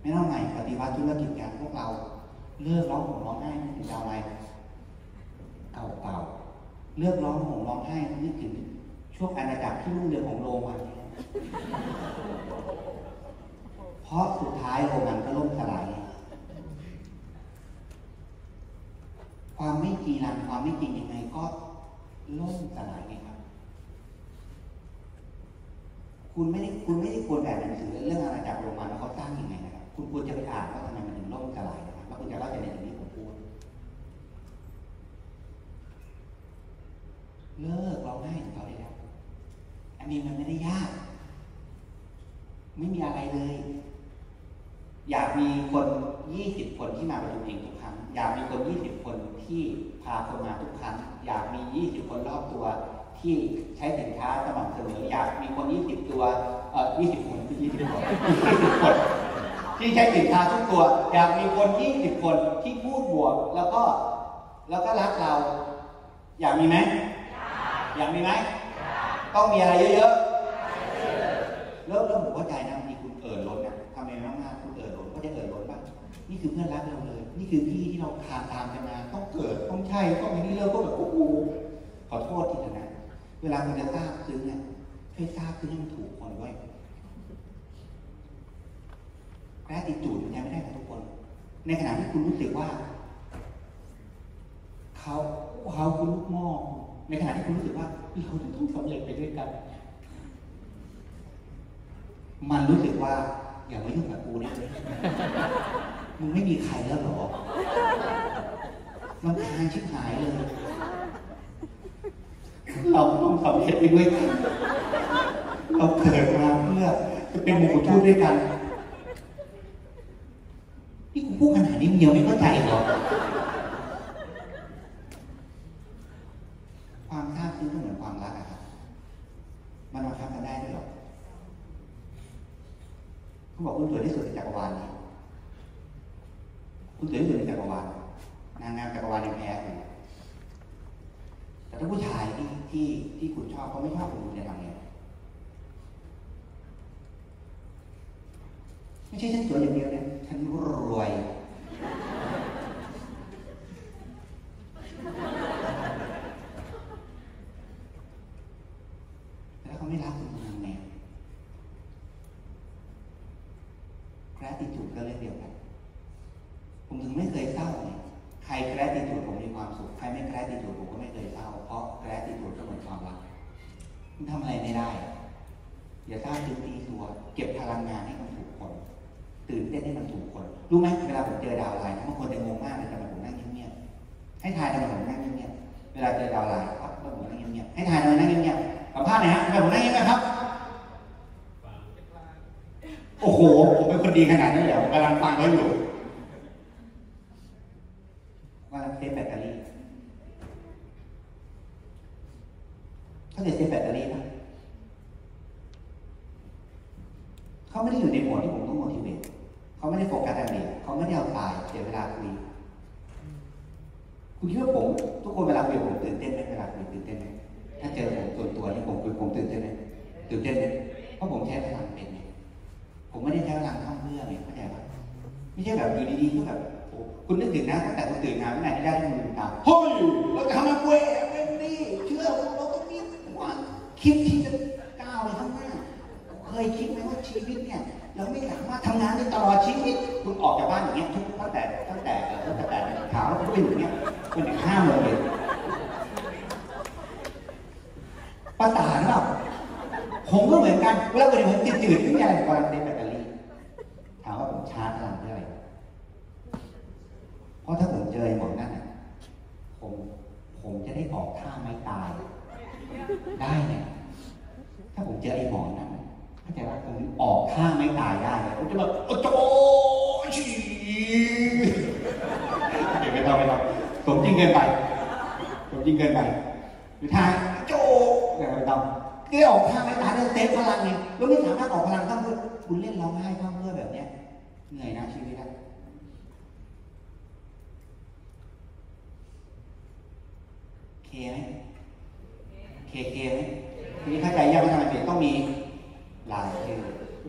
ไม่ต้องใหม่ปฏิวัติธุรกิจกันพวกเรา เลิกร้องห่มร้องไห้นึกถึงดาวอะไรเก่าเก่าเลิกร้องห่มร้องไห้นึกถึงช่วงอาณาจักรที่รุ่งเรืองของโรมันเพราะสุดท้ายโรมันก็ล่มสลาย ความไม่จีรังความไม่จริงยังไงก็ล่มสลายไงครับ คุณไม่ได้คุณไม่ได้ควรแบบหนังสือเรื่องอาณาจักรโรมันแล้วเขาสร้างยังไงนะครับ คุณควรจะไปอ่านว่าทำไมมันถึงล่มสลายนะครับแล้วคุณจะเข้าใจในสิ่งที่ผมพูด เลิกร้องไห้ของเขาได้แล้ว อันนี้มันไม่ได้ยาก ไม่มีอะไรเลย อยากมีคนยี่สิบคนที่มาประชุมเองทุกครั้ง อยากมีคนยี่สิบคน ที่พาคนมาทุกครั้ง อยากมียี่สิบคนรอบตัว ที่ใช้สินค้าสม่ำเสมออยากมีคนยี่สิบตัวเอ่อยี่สิบคนคือยี่สิบคนยี่สิบคนที่ใช้สินค้าทุกตัว อยากมีคนยี่สิบคนที่พูดบวกแล้วก็แล้วก็รักเรา อยากมีไหมอยากมีไหมต้องมีอะไรเยอะๆแล้วแล้วผมเข้าใจนะมีคุณเอิญล้นนะทำไมมากๆคุณเอิญล้นก็จะเอิญล้นป่ะนี่คือเพื่อนรักเรา คือพี่ที่เราคานตามกันมา ต้องเกิดต้องใช่ต้องอย่างนี้เราก็แบบโอ้โหขอโทษทีนะ เวลาคุณจะทราบซึ้งเนี่ยช่วยทราบซึ้งให้มันถูกคนด้วยแรติจูดมันยังไม่ได้กับทุกคน ในขณะที่คุณรู้สึกว่าเขาเขาคือลูกหม้อในขณะที่คุณรู้สึกว่าเราจะต้องสำเร็จไปด้วยกัน มันรู้สึกว่าอย่ามายุ่งกับกูนี่ย มึงไม่มีใครแล้วเหรอลำคาญชิบหายเลย เราต้องสำเร็จไปด้วยกันเราเกิดมาเพื่อจะเป็นมงคลทูตด้วยกัน นี่กูพูดขนาดนี้มึงยังไม่เข้าใจเหรอความทราบซึ้งก็เหมือนความรักอะครับ มันบังคับกันได้ด้วยเหรอเขาบอกคุณสวยที่สุดในจักรวาลนี้ คุณสวยที่สุดในจักรวาลนางงามจักรวาลยังแพ้เลยแต่ถ้าผู้ชายที่ที่ที่คุณชอบเขาไม่ชอบคุณคุณจะทำไงไม่ใช่ฉันสวยอย่างเดียวเนี่ยฉันรวยแล้วเขาไม่รักคุณทำไง gratitude ก็เรื่องเดียวกัน ผมถึงไม่เคยเศร้าไงใคร gratitude ผมมีความสุข ใครไม่ gratitude ผมก็ไม่เคยเศร้า เพราะ gratitude ก็เหมือนความรักคุณทำอะไรไม่ได้ อย่าสร้างจุดตีตัว เก็บพลังงานให้มันถูกคน ตื่นเต้นให้มันถูกคน รู้ไหมเวลาผมเจอดาวไลน์บางคนจะงงมากเลยทำไมผมนั่งเงียบๆให้ทายทำไมผมนั่งเงียบๆเวลาเจอดาวไลน์ครับแล้วผมนั่งเงียบๆให้ทายทำไมนั่งเงียบๆสัมภาษณ์หน่อยฮะทำไมผมนั่งเงียบๆครับโอ้โห ผมเป็นคนดีขนาดนั้นเหรอผมกำลังฟังเขาอยู่กำลังเซ ฟแบตเตอรี่เขาจะเซฟแบตเตอรี่ปะเขาไม่ได้อยู่ในหมดที่ผมต้อง motivate เขาไม่ได้โฟกัสอะไรเขาไม่ได้เอาตายเสียเวลาคุยคุณคิดว่าผม ทุกคนเวลาคุยผมตื่นเต้นไหมเวลาคุยตื่นเต้นไหมถ้าเจอผมส่วนตัวนี่ผมคุยผมตื่นเต้นไหมตื่นเต้นไหมเพราะผมใช้พลังเป็นไงผมไม่ได้ใช้พลังข้ามเพื่อไงเข้าใจปะไม่ใช่แบบอยู่ดีๆก็แบบ คุณนึกถึงนะตั้งแต่คุณตื่นมาเมื่อไหร่ที่ได้ที่มือตาเฮ้ยเราจะทำอะไรเป็นดีเชื่อว่าเราต้องมีความคิดที่จะก้าวไปข้างหน้าเคยคิดไหมว่าชีวิตเนี่ยเราไม่สามารถทำงานได้ตลอดชีวิตคุณออกจากบ้านอย่างเงี้ยทุกตั้งแต่ตั้งแต่ตั้งแต่เช้าแล้วคุณก็อยู่อย่างเงี้ยจนถึงห้าโมงเย็นประสานเปล่าผมก็เหมือนกันเวลาเกิดผมติดจืดขึ้นอะไรกำลังเต็มแบตเตอรี่ถามว่าผมชาร์จพลังเพื่ออะไร เพราะถ้าผมเจอไอ้หมดนั่นน่ะผมผมจะได้ออกท่าไม้ตาย ได้เนี่ยถ้าผมเจอไอ้หมอนั่นน่ะเข้าใจว่าผมออกท่าไม่ตายได้ผมจะแบบโอ้โจชีเดี๋ยวไม่ต้องไม่ต้องสมจริงเกินไปสมจริงเกินไปหรือท่าโจเดี๋ยวไม่ต้องที่ออกท่าไม่ตายเนี่ยเต็มพลังไงแล้วไม่สามารถออกพลังทั้งเพื่อคุณเล่นร้องไห้ทั้งเพื่อแบบเนี้ยเหนื่อยนะชีวิตนะเค ไหมเคเคไหมทีนี้เข้าใจยังว่าทำไมเปลี่ยนต้องมีลายชื่อ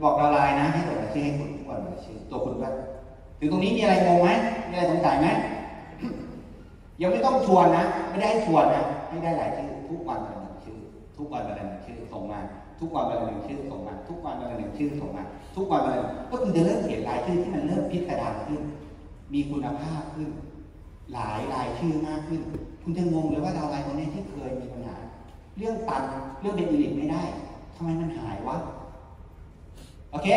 บอกเราลายนะให้ตัวรายชื่อให้คุณทุกวันรายชื่อตัวคุณว่าถึงตรงนี้มีอะไรงงไหมมีอะไรสงสัยไหมยังไม่ต้องชวนนะ ไม่ได้ให้ชวนนะให้ได้หลายชื่อทุกวันวันละหนึ่งชื่อ ทุกวันวันละหนึ่งชื่อส่งมา ทุกวันวันละหนึ่งชื่อส่งมา ทุกวันวันละหนึ่งชื่อส่งมา ทุกวันวันละหนึ่งก็คุณจะเริ่มเห็นรายชื่อที่มันเริ่มพิสดารขึ้น มีคุณภาพขึ้น หลายรายชื่อมากขึ้น คุณจะงงเลยว่าดาวไลน์คนนี้ที่เคยมีปัญหา เรื่องตันเรื่องเป็นอีลิทไม่ได้ทำไมมันหายวะโอเค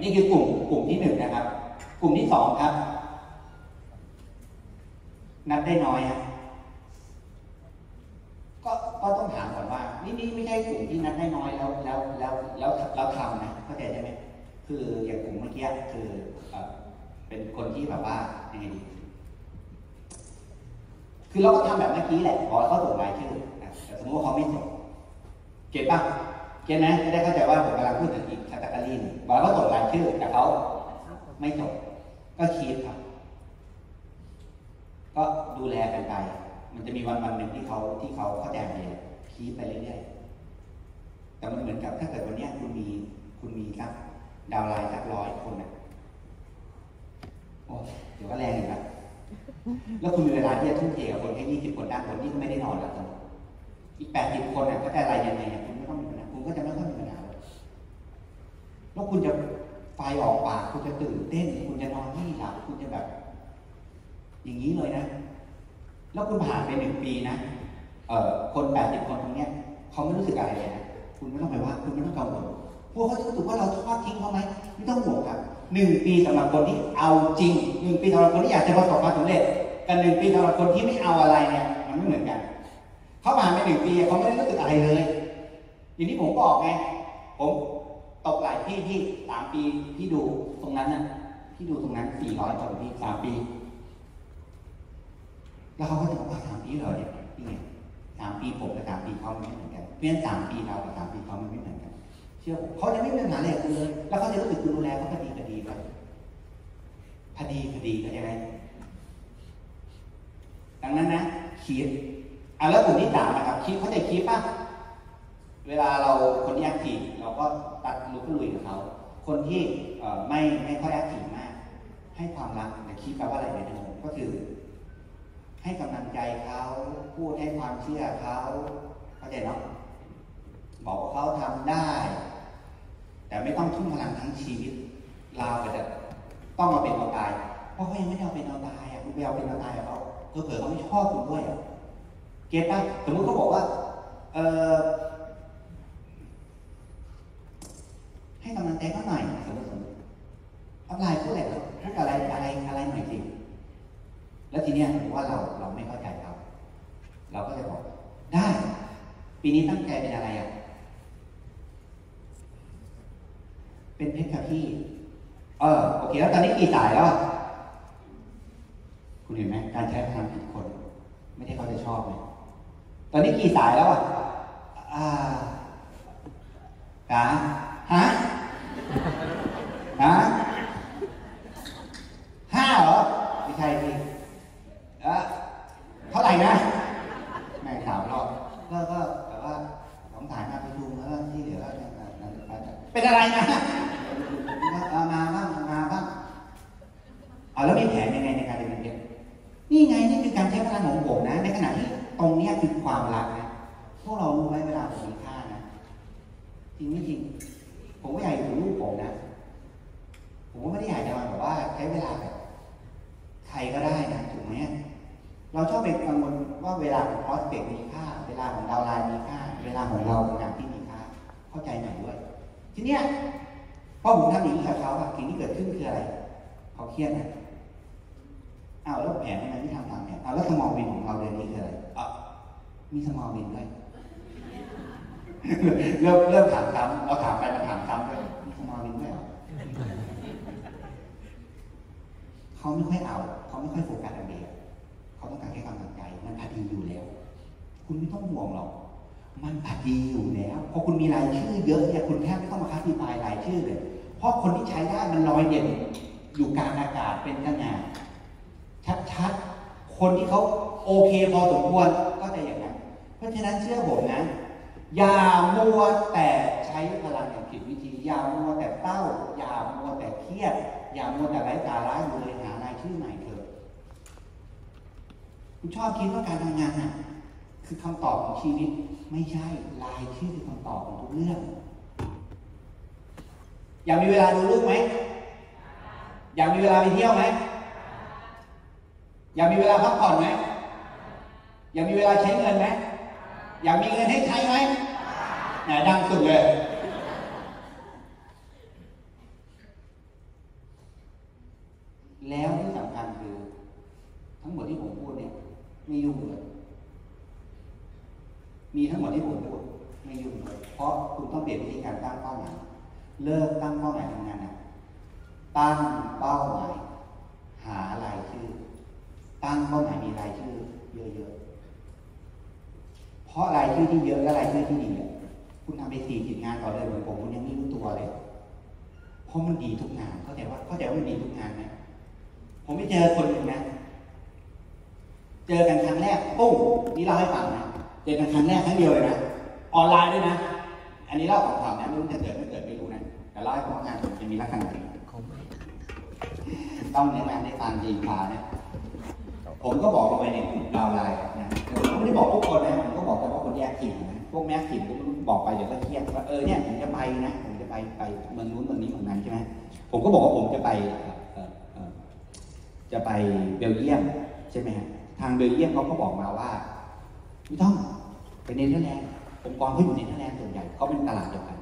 นี่คือกลุ่มกลุ่มที่หนึ่งนะครับ กลุ่มที่สองครับ นัดได้น้อยก็ก็ต้องถามก่อนว่า นี่นี่ไม่ใช่กลุ่มที่นัดได้น้อยแล้วแล้วแล้วแล้วแล้วทำนะเข้าใจใช่ไหมคืออย่างกลุ่มเมื่อกี้คือเอ่อเป็นคนที่แบบว่ายังไงดี คือเราก็ทำแบบเมื่อกี้แหละขอเขาส่งรายชื่อนะแต่สมมติว่าเขาไม่ส่งเก็ตป่ะเก็ตนะจะได้เข้าใจว่าผมกำลังพูดถึงอีกคตตาล็อกนึงบอกว่าเขาส่งรายชื่อแต่เขาไม่ส่งก็คีดครับ ก็ดูแลกันไป มันจะมีวันวันหนึ่งที่เขาที่เขาเข้าใจเองคีดไปเรื่อยๆแต่มันเหมือนกับถ้าเกิดวันนี้คุณมีคุณมีสักดาวไลน์สักร้อยคนนะโอ้เดี๋ยวก็แรงอีกแล้ว แล้วคุณมีเวลาที่จะทุ่มเทกับคนแค่ยี่สิบคนด้านคนที่ไม่ได้นอนแล้วตอนอีกแปดสิบคนน่ะก็จะอะไรยังไงเนี่ยคุณไม่ต้องมีปัญหาคุณก็จะไม่ค่อยมีปัญหาแล้วคุณจะไฟออกปากคุณจะตื่นเต้น คุณจะนอนไม่หลับคุณจะแบบ อย่างนี้เลยนะ แล้วคุณผ่านไปหนึ่งปีนะเอ่อคนแปดสิบคนตรงเนี้ยเขาไม่รู้สึกอะไรเลยนะคุณไม่ต้องไปว่า คุณไม่ต้องกังวลพวกเขาจะรู้สึกว่าเราทอดทิ้งเขาไหมไม่ต้องห่วงครับ หนึ่งปีสำหรับคนที่เอาจริงหนึ่งปีสำหรับคนที่อยากจะประสบความสำเร็จกับหนึ่งปีสำหรับคนที่ไม่เอาอะไรเนี่ยมันไม่เหมือนกันเขาผ่านไปหนึ่งปีเขาไม่ได้รู้สึกอะไรเลย อย่างที่ผมบอกไงผมตกหลายที่ที่สามปีที่ดูตรงนั้นน่ะที่ดูตรงนั้นสี่ร้อยคนที่สามปี แล้วเขาก็จะบอกว่าสามปีเรอเนี่ยนี่ไงสามปีผมกับสามปีเขาไม่เหมือนกันเพี้ยนสามปีเรากับสามปีเขามันไม่เหมือน ชื่อผมเขาจะไม่มีปัญหาอะไรกับคุณเลย แล้วเขาจะรู้สึกคุณดูแลเขาพอดีพอดีไปพอดีพอดีเข้าใจไหมดังนั้นนะคีดอะแล้วกลุ่มที่สามนะครับคีดเขาใจคีดป่ะเวลาเราคนที่แอคทีฟเราก็ตัดลุกลุยกับเขาคนที่ไม่ไม่ค่อยแอคทีฟมาก ให้ความรักแต่คิดแปลว่าอะไรในทางก็คือ ให้กำลังใจเขาพูดให้ความเชื่อเขาเข้าใจเนาะบอกว่าเขาทำได้ แต่ไม่ต้องทุ่มพลังทั้งชีวิตลาวก็จะต้องมาเป็นเอาตาย เพราะเขายังไม่ได้เอาเป็นเอาตายอะคุณไปเอาเป็นเอาตายเขาเผื่อเขาไม่ชอบคุณด้วยอะเก็ตป่ะสมมติเขาบอกว่าเออให้กำลังใจเขาหน่อยสมมติสมมติอะไรพูดอะไรพูดอะไรอะไรอะไรหน่อยสิแล้วทีเนี้ยผมว่าเราเราไม่เข้าใจเขาเราก็จะบอกได้ ปีนี้ตั้งใจเป็นอะไรอะ เป็นเพชรค่ะพี่ เออโอเค แล้วตอนนี้กี่สายแล้วคุณเห็นไหมการใช้พลังผิดคน ไม่ได้เขาจะชอบเลยตอนนี้กี่สายแล้วอะอ่ากาฮะฮะห้าเหรอไม่ใช่พี่เออเท่าไหร่นะแม่ถามรอบก็ก็แต่ว่าผมถ่ายมาประชุมแล้วที่เหลือก็เป็นอะไรนะเอามาบ้างมาบ้างเอาแล้วมีแผนยังไงในการเป็นเพชรนี่ไงนี่คือการใช้พลังของผมนะ ในขณะที่ตรงเนี้ย ความรักนะพวกเรารู้ไหมเวลาผมมีค่านะจริงไม่จริง สมอลวินด้วยเริ่มเริ่มถามซ้ำเราถามไปมันถามซ้ำด้วยมีสมอลวินด้วยเหรอเขาไม่ค่อยเอาเขาไม่ค่อยโฟกัสอันเดียวเขาต้องการแค่กำลังใจ มันพอดีอยู่แล้ว คุณไม่ต้องห่วงหรอกมันพอดีอยู่แล้วพอคุณมีรายชื่อเยอะเนี่ยคุณแทบไม่ต้องมาคัดดีไฟรายชื่อเลย เพราะคนที่ใช้ได้มันลอยเด่นอยู่กลางอากาศเป็นสง่าชัดๆ คนที่เขาโอเคพอสมควร เพราะฉะนั้นเชื่อผมนะ อย่ามัวแต่ใช้พลังอย่างผิดวิธี อย่ามัวแต่เศร้า อย่ามัวแต่เครียด อย่ามัวแต่ไร้สาระอยู่เลยหารายชื่อใหม่เถอะคุณชอบคิดว่าการทำงานน่ะคือคำตอบของชีวิต ไม่ใช่รายชื่อคือคำตอบของทุกเรื่อง อยากมีเวลาดูลูกไหมอยากมีเวลาไปเที่ยวไหมอยากมีเวลาพักผ่อนไหมอยากมีเวลาใช้เงินไหม อยากมีเงินให้ใช้ไหมไหนดังสุดเลย แล้วที่สำคัญคือ ทั้งหมดที่ผมพูดเนี่ยไม่ยุ่งเลย มีทั้งหมดที่ผมพูดไม่ยุ่งเลย เพราะคุณต้องเปลี่ยนวิธีการตั้งเป้าหมายเลิกตั้งเป้าหมายทำงานนะตั้งเป้าหมาย หารายชื่อ ตั้งเป้าหมายมีรายชื่อ เยอะๆ เพราะรายชื่อที่เยอะและรายชื่อที่ดีอะคุณทำไปสี่สิบงานต่อเดือนเหมือนผมคุณยังไม่รู้ตัวเลย เพราะ มันดีทุกงานเข้าใจว่าเข้าใจว่ามันดีทุกงานไหมผมไปเจอคนหนึ่งนะเจอกันครั้งแรกปุ้งนี่เล่าให้ฟังนะเจอกันครั้งแรกครั้งเดียวเลยนะออนไลน์ด้วยนะ อันนี้เล่าของข่าวนะไม่รู้จะเกิดไม่เกิดไม่รู้นะแต่เล่าให้ฟังว่างานผมจะมีลักษณะนี้ต้องเนื้องานในตามจริงพาเนี่ยผมก็บอกลงไปในดาวน์ไลน์นะผมไม่ได้บอกทุกคนนะผมก็บอกเฉพาคนแยกถิ่นนะพวกแม่ถิ่นผมบอกไปเดี๋ยวก็เครียดว่าเออเนี่ยผมจะไปนะผมจะ ไปไปเมืองนู้นเมืองนี้เมืองนั้นใช่ไหมผมก็บอกว่าผมจะไปจะไปเบลเยียมใช่ไหมฮะทางเบลเยียมเขาก็บอกมาว่าไม่ต้องไปเนเธอร์แลนด์องค์กรเขาอยู่เนเธอร์แลนด์ส่วนใหญ่เขาเป็นตลาดเดียวกัน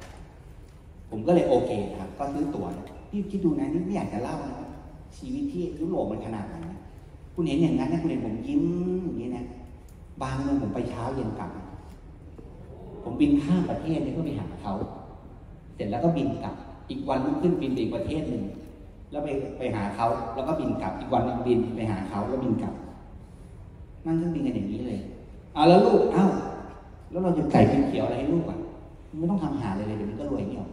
ผมก็เลยโอเคครับ ก็ซื้อตั๋วพี่คิดดูนะนี่ไม่อยากจะเล่านะชีวิตที่ยุโรปมันขนาดไหนคุณเห็นอย่างนั้นนะคุณเห็นผมยิ้มอย่างนี้นะบางเมืองผมไปเช้าเย็นกลับ ผมบินข้ามประเทศเนี่ยเพื่อไปหาเขา เสร็จแล้วก็บินกลับ อีกวันรุ่งขึ้นบินไปอีกประเทศหนึ่งแล้วไปไปหาเขาแล้วก็บินกลับอีกวันนึงบินไปหาเขาแล้วบินกลับ นั่งเครื่องบินกันอย่างนี้เลยอ่าแล้วลูกเอ้าแล้วเราจะใส่พิมพ์เขียวอะไรให้ลูกอะมันไม่ต้องทำหาเลยเลยเดี๋ยวมันก็รวยเงี้ย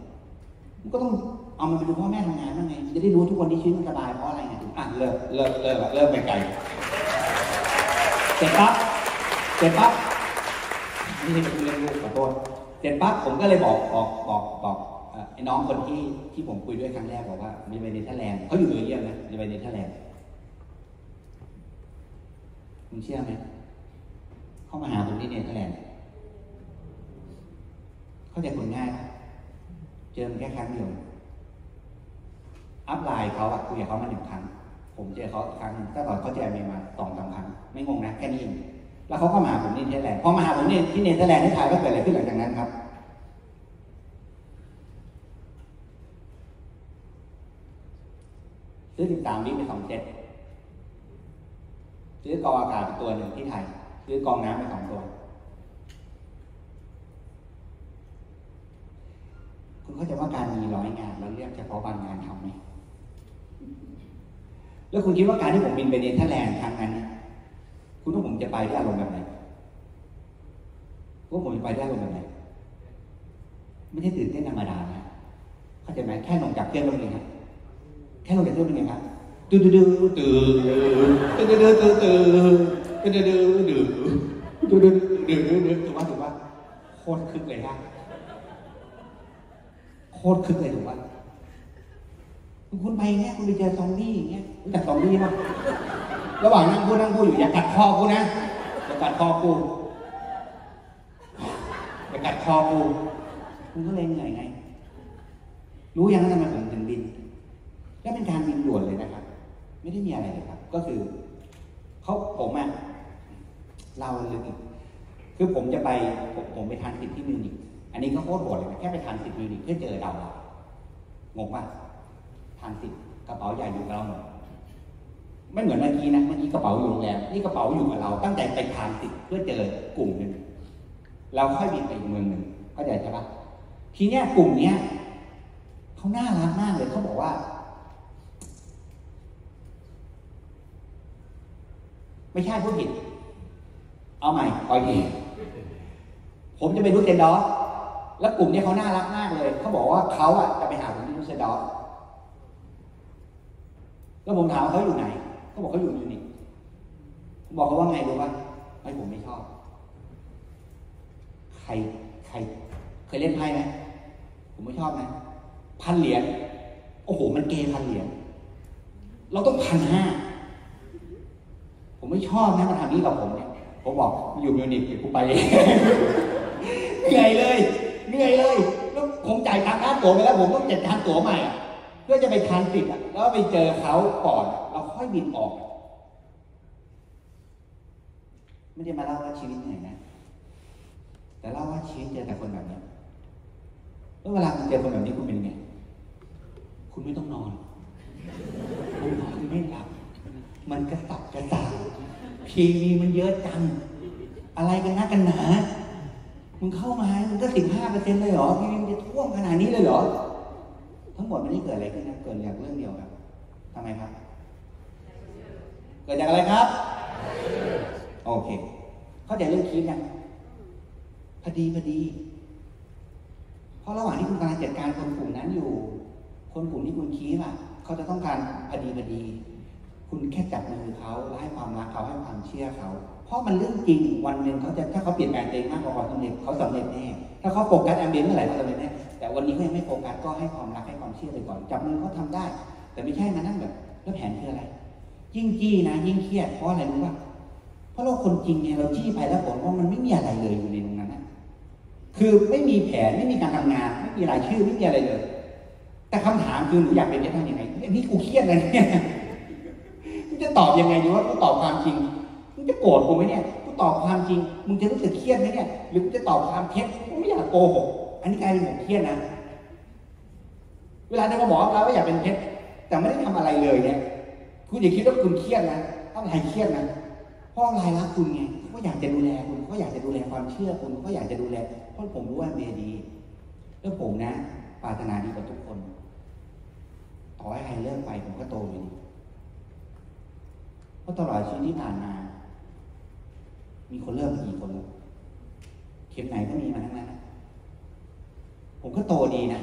มันก็ต้องเอามันไปดูพ่อแม่ทำงานบ้างไงจะได้รู้ทุกคนที่ชีวิตมันสบายเพราะอะไรไงอะเลิกเลิกเลิกละเลิกไปไกลเสร็จปั๊บเสร็จปั๊บนี่เป็นเรื่องลูกขอโทษเสร็จปั๊บผมก็เลยบอกบอกบอกบอก ไอ้น้องคนที่ที่ผมคุยด้วยครั้งแรกบอกว่ามีไปเนเธอร์แลนด์เขาอยู่เบลเยียมนะมีไปเนเธอร์แลนด์คุณเชื่อไหมเขามาหาผมที่เนเธอร์แลนด์เข้าใจคนง่ายเจอผมแค่ครั้งเดียว upline เขาอะคุยกับเขามาหนึ่งครั้ง ผมเจอเขาครั้งหนึ่งถ้าตอนเขาเจอเมย์มาสองสามครั้ง ไม่งงนะแค่นี้แล้วเขาก็มาหาผมที่เนเธอร์แลนด์พอมาหาผมที่ที่เนเธอร์แลนด์ที่ไทยก็เกิดอะไรขึ้นหลังจากนั้นครับ ซื้อสิบสามวิไปสองเซ็ตซื้อกองอากาศไปตัวหนึ่งที่ไทย ซื้อกองน้ำไปสองตัว คุณเข้าใจว่าการมีร้อยงานเราเรียกเฉพาะบางงานทำไหมแล้วคุณคิดว่าการที่ผมบินไปเนเธอร์แลนด์ครั้งนั้นนี่คุณว่าผมจะไปได้อารมณ์แบบไหนว่าผมจะไปได้อารมณ์แบบไหนไม่ใช่ตื่นเต้นธรรมดานะเข้าใจไหมแค่ลงจากเครื่องล้วเป็นไง แค่ลงจากเครื่องเป็นไงครับตื่นตื่นตื่นตื่นตื่นตื่นตื่นตื่นตื่นตื่นตื่นตื่นตื่นตื่นตื่นตื่นถูกป่ะถูกป่ะโคตรคึกเลยนะโคตรคึกเลยถูกป่ะคุณไปเงี้ยคุณไปเจอซอมบี้อย่างเงี้ยรู้จักซอมบี้ป่ะระหว่างนั่งพูดนั่งพูดอยู่อย่ากัดคอกูนะอย่ากัดคอกูอย่ากัดคอกูคุณก็เลยเหนื่อยไงรู้ยังว่าทำไมผมถึงบิน และเป็นการบินด่วนเลยนะครับ ไม่ได้มีอะไรเลยครับ ก็คือเขาผมอะเราลึกคือผมจะไปผมผมไปทานสิทธิ์ที่มิวนิกอันนี้ก็โคตรโหดเลยนะแค่ไปทานสิทธิ์มิวนิกเพื่อเจอเรางงป่ะทานสิทธิ์กระเป๋าใหญ่อยู่กับเราหมดไม่เหมือนเมื่อกี้นะเมื่อกี้กระเป๋าอยู่โรงแรมนี่กระเป๋าอยู่กับเรา ตั้งใจไปทานสิทธิ์เพื่อเจอกลุ่มหนึ่งเราค่อยบินไปอีกเมืองหนึ่งเข้าใจใช่ปะทีเนี้ยกลุ่มเนี้ยเขาน่ารักมากเลยเขาบอกว่า ไม่ใช่ผู้ผิด เอาใหม่คอยทีผมจะไปดูเซนดอสแล้วกลุ่มเนี้ยเขาน่ารักมากเลย เขาบอกว่าเขาอะจะไปหาผมที่ดูเซนดอสแล้วผมถามว่าเขาอยู่ไหนเขาบอกเขาอยู่ยูนิคผมบอกเขาว่าไงรู้ป่ะไอ้ผมไม่ชอบ ใครใคร เคยเล่นไพ่ไหมผมไม่ชอบนะพันเหรียญโอ้โห มันเกพันเหรียญเราต้องพันห้า ผมไม่ชอบนะมาทำนี้กับผมเนี่ยผมบอกอยู่มิวนิกเดี๋ยวกูไปเองเหนื่อยเลยเหนื่อยเลยแล้วผมจ่ายตังค่าตั๋วไปแล้ว ผมต้องจัดการตั๋วใหม่เพื่อจะไปทานติดอะแล้วไปเจอเขาก่อนเราค่อยบินออก ไม่ได้มาเล่าว่าชีวิตเหนื่อยนะ แต่เล่าว่าชีวิตเจอแต่คนแบบนี้แล้วเวลาคุณเจอคนแบบนี้คุณเป็นไง คุณไม่ต้องนอน คุณนอนไม่หลับ มันกระตับกระตากพีวีมันเยอะจัง อะไรกันนักกันหนา มึงเข้ามา มึงก็สิบห้าเปอร์เซ็นต์เลยเหรอพีวีมันจะท่วมขนาดนี้เลยเหรอ ทั้งหมดมันนี่เกิดอะไรขึ้นนะเกิดจากเรื่องเดียวครับทำไมครับ เกิดจากอะไรครับ โอเค เข้าใจเรื่องคิดยังพอดีพอดี เพราะระหว่างที่คุณกำลังจัดการคนกลุ่มนั้นอยู่ คนกลุ่มที่คุณคิดอะ เขาจะต้องการพอดีพอดี คุณแค่จับมือเขาและให้ความรักเขาให้ความเชื่อเขา เพราะมันเรื่องจริงวันหนึ่งเขาจะถ้าเขาเปลี่ยนแปลงตัวเองมากกว่าความสำเร็จเขาสำเร็จแน่ถ้าเขาโฟกัสแอมเบียนเมื่อไหร่เขาสำเร็จแน่แต่วันนี้เขายังไม่โฟกัสก็ให้ความรักให้ความเชื่อไปก่อน จับมือเขาทำได้ แต่ไม่ใช่มานั่งแบบแล้วแผนคืออะไร ยิ่งจี้นะ ยิ่งเครียดเพราะอะไรรู้ป่ะเพราะเราคนจริงเนี่ยเราจี้ไปแล้วผลว่ามันไม่มีอะไรเลยอยู่ในตรงนั้นนะคือไม่มีแผนไม่มีการทำงาน ไม่มีรายชื่อไม่มีอะไรเลย แต่คำถามคือหนูอยากเป็นเพชรทำยังไงอันนี้กูเครียดเลยเนี่ย จะตอบยังไงดีว่ากูตอบความจริง มึงจะโกรธกูไหมเนี่ยกูตอบความจริง มึงจะรู้สึกเครียดไหมเนี่ย หรือกูจะตอบความเท็จกูไม่อยากโกหก อันนี้กลายเป็นผมเครียดนะ เวลาที่เขาบอกเราว่าอยากเป็นเพชรแต่ไม่ได้ทำอะไรเลยเนี่ย คุณอย่าคิดว่าคุณเครียดนะอะไรเครียดนะเพราะอะไรรักคุณไงเขาอยากจะดูแลคุณเขาอยากจะดูแลความเชื่อคุณเขาอยากจะดูแลเพราะผมรู้ว่าเมย์ดี แล้วผมนะปรารถนาดีกับทุกคน ต่อให้ใครเลิกไปผมก็โตอยู่ดี เพราะตลอดชีวิตที่ผ่านมา มีคนเลิกกี่คนแล้วเข็มไหนก็มีมาทั้งนั้นผมก็โตดีนะ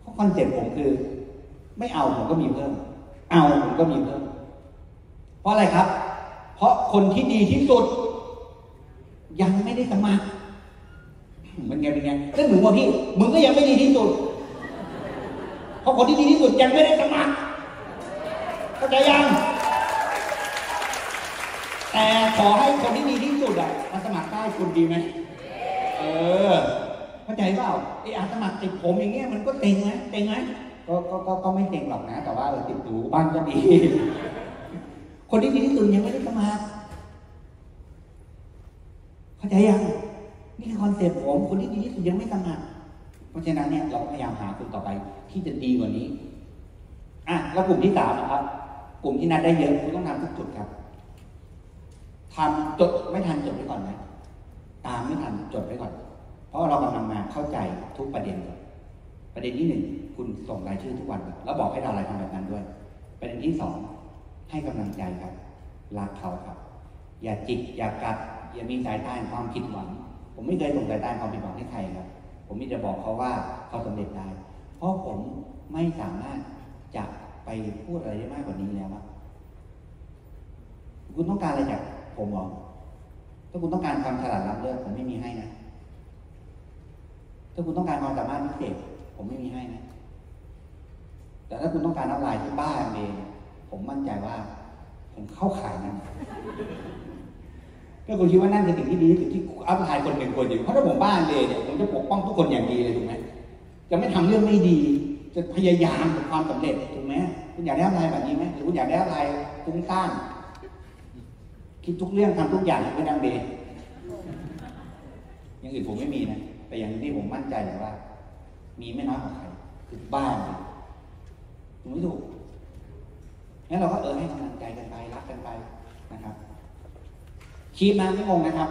เพราะ concept ผมคือ ไม่เอาผมก็มีเพิ่ม เอาผมก็มีเพิ่ม เพราะอะไรครับ เพราะคนที่ดีที่สุด ยังไม่ได้สมัครมันไงเป็นไงก็เหมือนว่าพี่ มึงก็ยังไม่ดีที่สุด เพราะคนที่ดีที่สุดยังไม่ได้สมัคร เข้าใจยัง แต่ขอให้คนที่ดีที่สุดอะมาสมัครได้คุณดีไหมเออ เข้าใจเปล่าไอ้อาสมัครติดผมอย่างเงี้ยมันก็เต็งนะเต็งไหมก็ก็ก็ก็ไม่เต็งหรอกนะ แต่ว่าเออติดอยู่บ้านก็ดี คนที่ดีที่สุดยังไม่ได้สมัครเข้าใจยังนี่คือ concept ผมคนที่ดีที่สุดยังไม่สมัครเพราะฉะนั้นเนี่ยเราพยายามหาคนต่อไปที่จะดีกว่านี้ อะ แล้วกลุ่มที่สามนะครับ กลุ่มที่นัดได้เยอะคุณต้องทำทุกจุดครับทำจดไม่ทันจดไว้ก่อนนะ ตามไม่ทันจดไว้ก่อน เพราะเรากำลังมาเข้าใจทุกประเด็นก่อนประเด็นที่หนึ่งคุณส่งรายชื่อทุกวัน แล้วบอกให้ดาวไลน์ทำแบบนั้นด้วย ประเด็นที่สองให้กำลังใจครับรักเขาครับ อย่าจิกอย่ากัด อย่ามีสายตาแห่งความผิดหวัง ผมไม่เคยส่งสายตาความผิดหวังให้ใครครับ ผมมีแต่บอกเขาว่าเขาสำเร็จได้ เพราะผมไม่สามารถจะ ไปพูดอะไรได้มากกว่านี้แล้วอะคุณต้องการอะไรจากผมเหรอถ้าคุณต้องการความฉลาดรับเลือกผมไม่มีให้นะ ถ้าคุณต้องการความสามารถพิเศษผมไม่มีให้นะ แต่ถ้าคุณต้องการอัพไลน์ที่บ้าเองผมมั่นใจว่า ผมเข้าข่ายนั้นถ้าคุณคิดว่านั่นคือสิ่งที่ดีที่สุดที่ upline คนหนึ่งควรอยู่เพราะถ้าผมบ้าเลยเนี่ยผมจะปกป้องทุกคนอย่างดีเลยถูกไหมจะไม่ทำเรื่องไม่ดี จะพยายามกับความสำเร็จถูกไหมคุณอยากได้ upline แบบนี้ไหมหรือคุณอยากได้ upline ฟุ้งซ่านคิดทุกเรื่องทำทุกอย่างไม่ดังเบนอย่างอื่นผมไม่มีนะ แต่อย่างที่ผมมั่นใจเลยว่า มีไม่น้อยกว่าใครคือบ้านถูกไม่ถูกงั้นเราก็เออให้กำลังใจกันไปรักกันไปนะครับคีบนะไม่งงนะครับ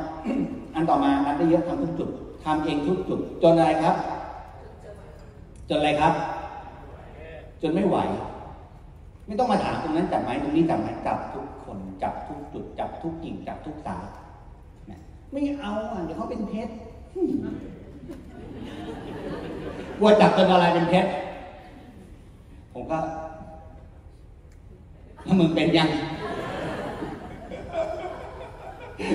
อันต่อมานัดได้เยอะทำทุกจุดทำเองทุกจุดจนอะไรครับ จนอะไรครับ จนไม่ไหว ไม่ต้องมาถามตรงนั้นจับไหมตรงนี้จับไหมจับทุกคนจับทุกจุดจับทุกกิ่งจับทุกสาไม่เอาอะเดี๋ยวเขาเป็นเพชรกลัวจับจนอะไรเป็นเพชรผมก็ถ้ามึงเป็นยัง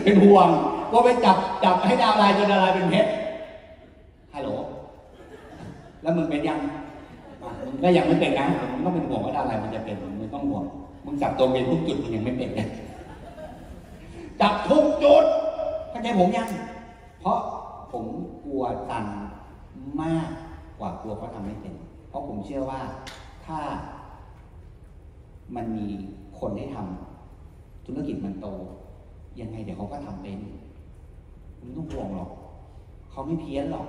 เป็นห่วงว่าไปจับจับให้ดาวลายจนดาวลายเป็นเพชรฮัลโหล แล้วมึงเป็นยัง ก็ยังไม่เป็นนะมึงต้องเป็นห่วงว่าดาวลายมันจะเป็นมึงต้องห่วงมึงจับตัวเป็นทุกจุดมึงยังไม่เป็นเลยจับทุกจุดเข้าใจผมยัง เพราะผมกลัวตันมากกว่ากลัวเขาทำไม่เป็น เพราะผมเชื่อว่าถ้ามันมีคนให้ทำธุรกิจมันโต ยังไงเดี๋ยวเขาก็ทำเป็นคุณไม่ต้องห่วงหรอก เขาไม่เพี้ยนหรอก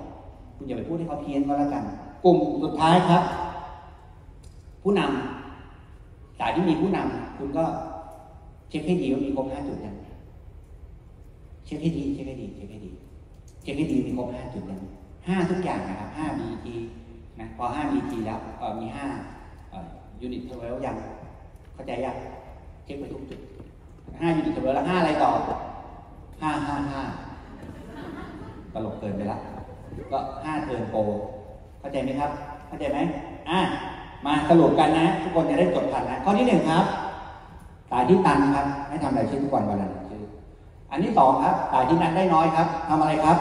คุณอย่าไปพูดให้เขาเพี้ยนก็แล้วกัน กลุ่มสุดท้ายครับ ผู้นสายที่มีผู้นำคุณก็เช็คให้ดีว่ามีครบห้าจุดยังเช็คให้ดีเช็คให้ดีเช็คให้ดีเช็คให้ดีมีครบห้าจุดยังห้าทุกอย่างนะครับห้า BT นะพอห้า BT แล้วมีห้า unit twelve ยังเข้าใจยังเช็คไปทุกจุดห้า unit twelve แล้วห้าอะไรต่อห้าห้าห้าตลกเกินไปละก็ห้า turn proเข้าใจไหมครับ เข้าใจไหมอะ มาสรุปกันนะ ทุกคนจะได้จดทันนะข้อที่หนึ่งครับสายที่ตันครับ ให้ทำรายชื่อทุกวันวันละหนึ่งชื่ออันที่สองครับสายที่นันได้น้อยครับทำอะไรครับ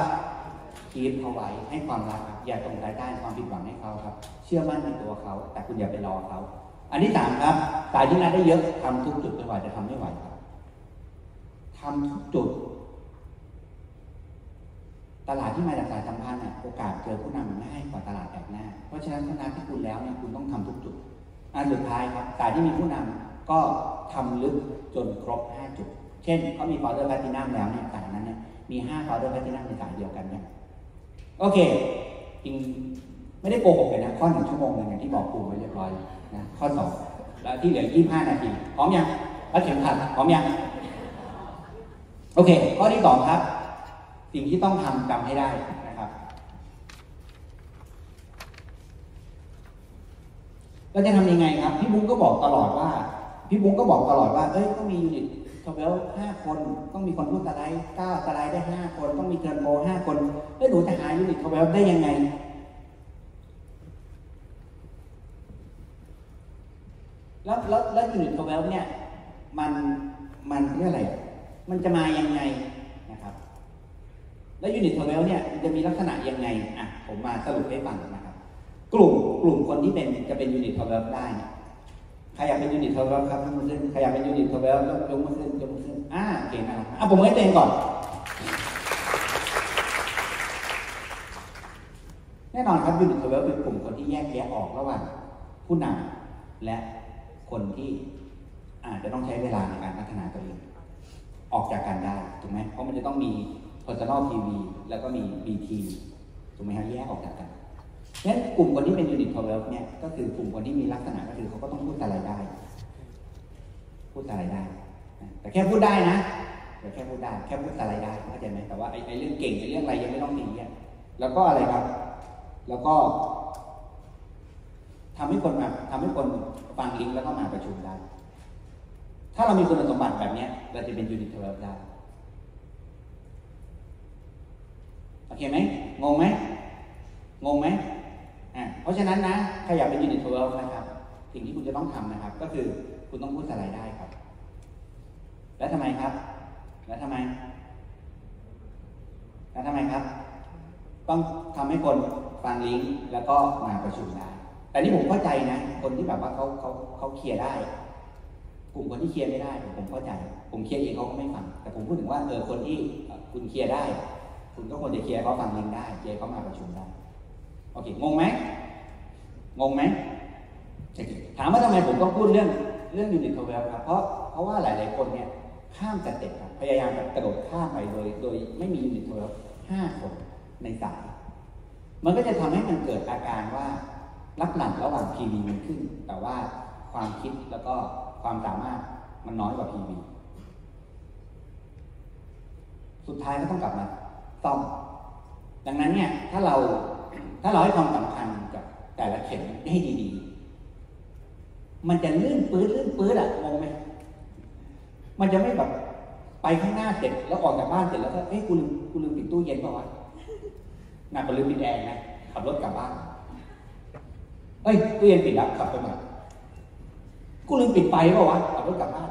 คีบเขาไว้ให้ความรักครับอย่าตรงใจได้ความผิดหวังให้เขาครับ เชื่อมั่นในตัวเขา แต่คุณอย่าไปรอเขา อันที่สามครับสายที่นันได้เยอะทำทุกจุดจนกว่าจะทำไม่ไหวครับทำทุกจุด ตลาดที่มาจากสายสัมพันธ์เนี่ยโอกาสเจอผู้นำง่ายกว่าตลาดแปลกหน้า เพราะฉะนั้นถ้านัดที่คุณแล้วเนี่ยคุณต้องทำทุกจุดอันสุดท้ายครับสายที่มีผู้นำก็ทำลึกจนครบ 5 จุด เช่นเขามี Founders Platinum แล้วเนี่ยสายนั้นเนี่ยมี5 Founders Platinum ในสายเดียวกันเนี่ยโอเคจริงไม่ได้โกหกเลยนะข้อหนึ่งชั่วโมงหนึ่งอย่างที่บอกครูไว้เรียบร้อยนะข้อสองแล้วที่เหลือ 25 นาทีพร้อมยังรัดเข็มขัดพร้อมยังโอเค ข้อที่สองครับ สิ่งที่ต้องทำจำให้ได้นะครับ เราจะทำยังไงครับ พี่บุ้งก็บอกตลอดว่า พี่บุ้งก็บอกตลอดว่า เอ้ยต้องมี unit twelve ห้าคนต้องมีคนพูดสไลด์เก้าสไลด์ได้ห้าคนต้องมี turn pro ห้าคนแล้วหนูจะหา unit twelve ได้ยังไงแล้วแล้วแล้ว unit twelve เนี่ยมันมันเรียกอะไร มันจะมายังไง แล้ว unit twelve เนี่ยจะมีลักษณะยังไงอะผมมาสรุปให้ฟังนะครับ กลุ่มกลุ่มคนที่เป็นจะเป็น unit twelve ได้เนี่ยใครอยากเป็น unit twelve ครับยกมือขึ้นใครอยากเป็น unit twelve ยกมือขึ้นยกมือขึ้นอ่าเก่งนะครับอะผมให้ตัวเองก่อน แน่นอนครับยูนิตทเวลเป็นกลุ่มคนที่แยกแยะออกระหว่างผู้นำและคนที่อาจจะต้องใช้เวลาในการพัฒนาตัวเองออกจากกันได้ถูกไหมเพราะมันจะต้องมี personal PV แล้วก็มี BT ถูกไหมครับแยกออกจากกันงั้นกลุ่มคนที่เป็น unit 12เนี่ยก็คือกลุ่มคนที่มีลักษณะก็คือเขาก็ต้องพูดอะไรได้ พูดอะไรได้ แต่แค่พูดได้นะแต่แค่พูดได้แค่พูดอะไรได้เข้าใจไหมแต่ว่าไอ้เรื่องเก่งไอ้เรื่องอะไรยังไม่ต้องมีอะแล้วก็อะไรครับ แล้วก็ทำให้คนมาทำให้คนฟังลิงก์แล้วก็มาประชุมได้ ถ้าเรามีคุณสมบัติแบบเนี้ยเราจะเป็น unit 12ได้ โอเคไหมงงไหมงงไหมอ่าเพราะฉะนั้นนะใครอยากเป็นยูนิตเวลนะครับ สิ่งที่คุณจะต้องทำนะครับ ก็คือคุณต้องพูดอะไรได้ครับ แล้วทำไมครับ แล้วทำไม แล้วทำไมครับ ต้องทำให้คนฟังลิงก์แล้วก็มาประชุมได้แต่นี่ผมเข้าใจนะ คนที่แบบว่าเขาเขาเขาเคลียร์ได้ กลุ่มคนที่เคลียร์ไม่ได้ผมเข้าใจ ผมเคลียร์เองเขาก็ไม่ฟัง แต่ผมพูดถึงว่าเออคนที่คุณเคลียร์ได้ คุณก็ควรจะเคลียร์เขาฟังลิงได้เคลียร์เขามาประชุมได้โอเคงงไหมงงไหมถามว่าทำไมผมต้องพูดเรื่องเรื่อง unit twelve ครับเพราะเพราะว่าหลาย ๆ คนเนี่ยข้าม step ครับพยายามกระโดดข้ามไปโดย โดยไม่มี unit twelve ห้าคนในสายมันก็จะทำให้มันเกิดอาการว่ารับหลังระหว่าง PV มันขึ้น แต่ว่าความคิดแล้วก็ความสามารถมันน้อยกว่า PV สุดท้ายก็ต้องกลับมา ซ่อมดังนั้นเนี่ยถ้าเราถ้าเราให้ความสำคัญกับแต่ละเข็มให้ดีๆ มันจะลื่นปื้ดลื่นปื้ดอะงงไหมมันจะไม่แบบไปข้างหน้าเสร็จแล้วออกจากบ้านเสร็จแล้วก็เอ้ยกูลืมกูลืมปิดตู้เย็นป่าวะน่ากูลืมปิดแอร์นะขับรถกลับบ้านเอ้ยตู้เย็นปิดแล้วขับไปใหม่กูลืมปิดไฟป่าวะขับรถกลับบ้าน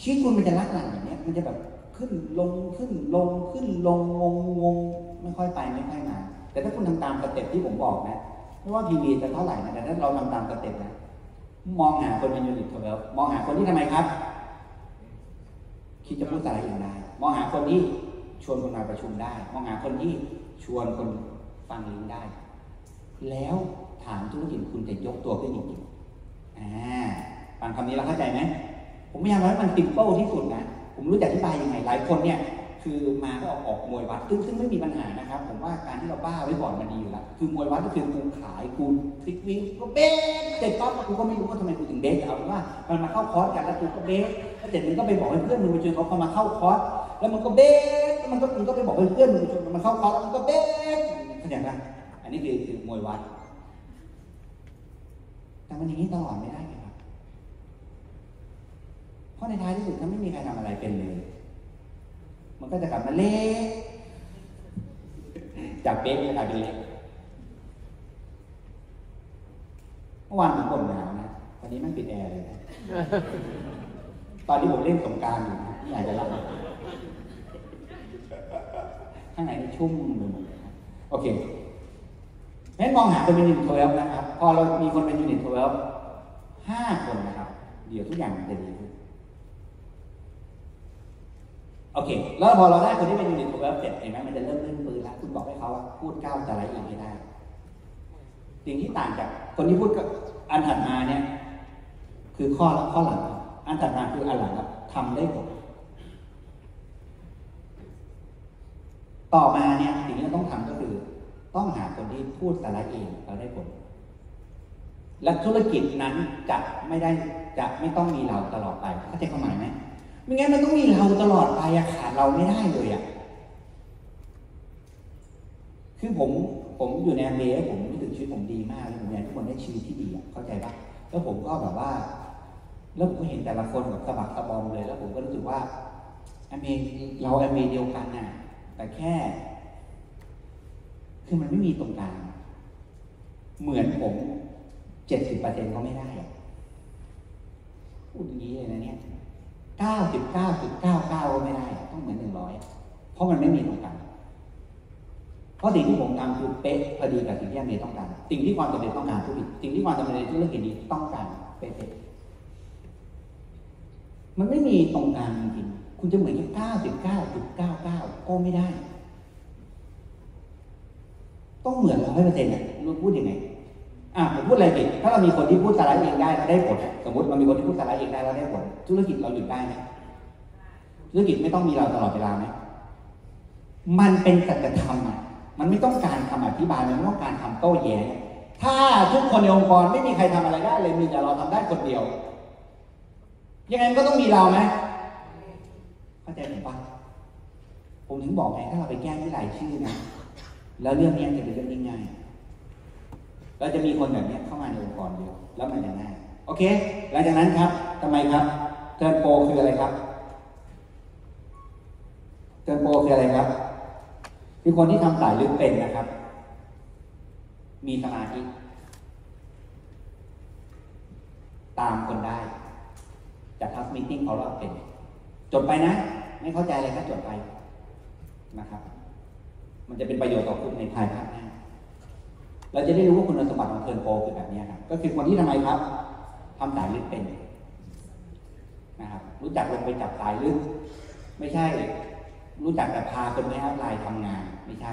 ชีวิตคุณมันจะลักหลังอย่างเนี้ยมันจะแบบ ขึ้นลงขึ้นลงขึ้นลงงงงงไม่ค่อยไปไม่ค่อยมาแต่ถ้าคุณทำตาม step ที่ผมบอกนะไม่ว่า PV จะเท่าไหร่นะแต่ถ้าเราทำตาม step นะมองหาคนเป็น unit twelve มองหาคนที่ทำไมครับ คิดจะพูดอะไรอย่างไรมองหาคนที่ชวนคนมาประชุมได้ มองหาคนที่ชวนคนฟังลิงได้ แล้วฐานธุรกิจคุณจะยกตัวขึ้นจริงๆอ่าฟังคำนี้เราเข้าใจไหมผมพยายามให้มันติดเป้าที่สุดนะ ผมรู้จะอธิบายยังไงหลายคนเนี่ยคือมาก็ออกออกมวยวัดซึ่งซึ่งไม่มีปัญหานะครับ ผมว่าการที่เราบ้าไว้ก่อนมันดีอยู่แล้วคือมวยวัดก็คือกูขายกูคลิกวิ่งก็เบสเสร็จปั๊บกูก็ไม่รู้ว่าทำไมกูถึงเบสเอาเป็นว่ามันมาเข้าคอร์สกันแล้วกูก็เบสแล้วเสร็จมึงก็ไปบอกเพื่อนมึงไปชวนเขาเข้ามาเข้าคอร์สแล้วมันก็เบสแล้วมันก็มึงก็ไปบอกเพื่อนมึงไปชวนมันเข้าคอร์สแล้วมันก็เบสเข้าใจไหมอันนี้คือคือมวยวัดแต่มันอย่างนี้ตลอดไม่ได้ เพราะในท้ายที่สุดถ้าไม่มีใครทำอะไรเป็นเลย มันก็จะกลับมาเละจากเป๊ะกลายเป็นเละเมื่อวานผมบ่นหนาวนะตอนนี้มันปิดแอร์เลยนะตอนที่ผมเล่นสงกรานต์อยู่นะไม่อยากจะรับข้างในนี่ชุ่มไปหมดเลยโอเคงั้มองหาคนเป็น unit twelve นะครับ พอเรามีคนเป็น unit twelveห้าคนนะครับ เดี๋ยวทุกอย่างจะดีขึ้น โอเค แล้วพอเราได้คนที่เป็นยูนิตทเวลเสร็จเห็นไหมมันจะเริ่มเล่นปืนแล้วคุณบอกให้เขาว่าพูดก้าวจะไรอีกไม่ได้ สิ่งที่ต่างจากคนที่พูดกับอันถัดมาเนี่ย คือข้อข้อหลัง อันถัดมาคืออันหลังครับทำได้ผลต่อมาเนี่ยสิ่งที่เราต้องทำก็คือ ต้องหาคนที่พูดสาระเองแล้วได้ผล และธุรกิจนั้นจะไม่ได้จะไม่ต้องมีเราตลอดไปเข้าใจความหมายไหม ไม่งั้นมันต้องมีเราตลอดไปอะขาดเราไม่ได้เลยอะคือผมผมอยู่ในอเมริกาผมรู้สึกชีวิตผมดีมากเลยผมอยากให้ทุกคนได้ชีวิตที่ดีอะเข้าใจปะแล้วผมก็แบบว่า แล้วผมก็เห็นแต่ละคนแบบสะบักสะบอมเลย แล้วผมก็รู้สึกว่าอเมริเราอเมริเดียวกันน่ะ แต่แค่ คือมันไม่มีตรงกลางเหมือนผมเจ็ดสิบเปอร์เซ็นต์ก็ไม่ได้อะพูดอย่างนี้เลยนะเนี่ย เก้าสิบเก้าสิบเก้าเก้าก็ไม่ได้ ต้องเหมือนหนึ่งร้อยเพราะมันไม่มีตรงกลางเพราะสิ่งที่ผมทำคือเป๊ะพอดีกับสิ่งที่อเมริต้องการ สิ่งที่ความสำเร็จต้องการทุกสิ่งสิ่งที่ความสำเร็จในธุรกิจนี้ต้องการเป๊ะๆมันไม่มีตรงกลางจริงคุณจะเหมือนแค่เก้าสิบเก้าจุดเก้าเก้าก็ไม่ได้ ต้องเหมือนร้อยเปอร์เซ็นต์อะรู้พูดยังไง อะผมพูดอะไรผิดถ้าเรามีคนที่พูดสาระเองได้แล้วได้ผลสมมติเรามีคนที่พูดสาระเองได้แล้วได้ผลธุรกิจเราหยุดได้ไหมธุรกิจไม่ต้องมีเราตลอดเวลาไหมมันเป็นสัจธรรมอะมันไม่ต้องการคำอธิบายมันไม่ต้องการคำโต้แย้งถ้าทุกคนในองค์กรไม่มีใครทำอะไรได้เลยมีแต่เราทำได้คนเดียว ยังไงมันก็ต้องมีเราไหมเข้าใจผมปะผมถึงบอกไงถ้าเราไปแก้ที่รายชื่อนะแล้วเรื่องนี้จะเป็นเรื่องง่ายๆ เราจะมีคนแบบนี้เข้ามาในองค์กรเดียวแล้วมันจะง่ายโอเค หลังจากนั้นครับทำไมครับเทิร์นโปรคืออะไรครับเทิร์นโปรคืออะไรครับ คือคนที่ทำสายลึกเป็นนะครับ มีสมาธิตามคนได้จัด house meeting เขาเราเป็น จดไปนะ ไม่เข้าใจอะไรก็จดไปนะครับ มันจะเป็นประโยชน์ต่อคุณในภายภาคหน้า เราจะได้รู้ว่าคุณสมบัติของ turn pro คือแบบนี้ครับก็คือคนที่ทำไมครับทำสายลึกเป็นนะครับ รู้จักลงไปจับสายลึก ไม่ใช่ รู้จักแต่พาคนไม่ upline ทำงาน ไม่ใช่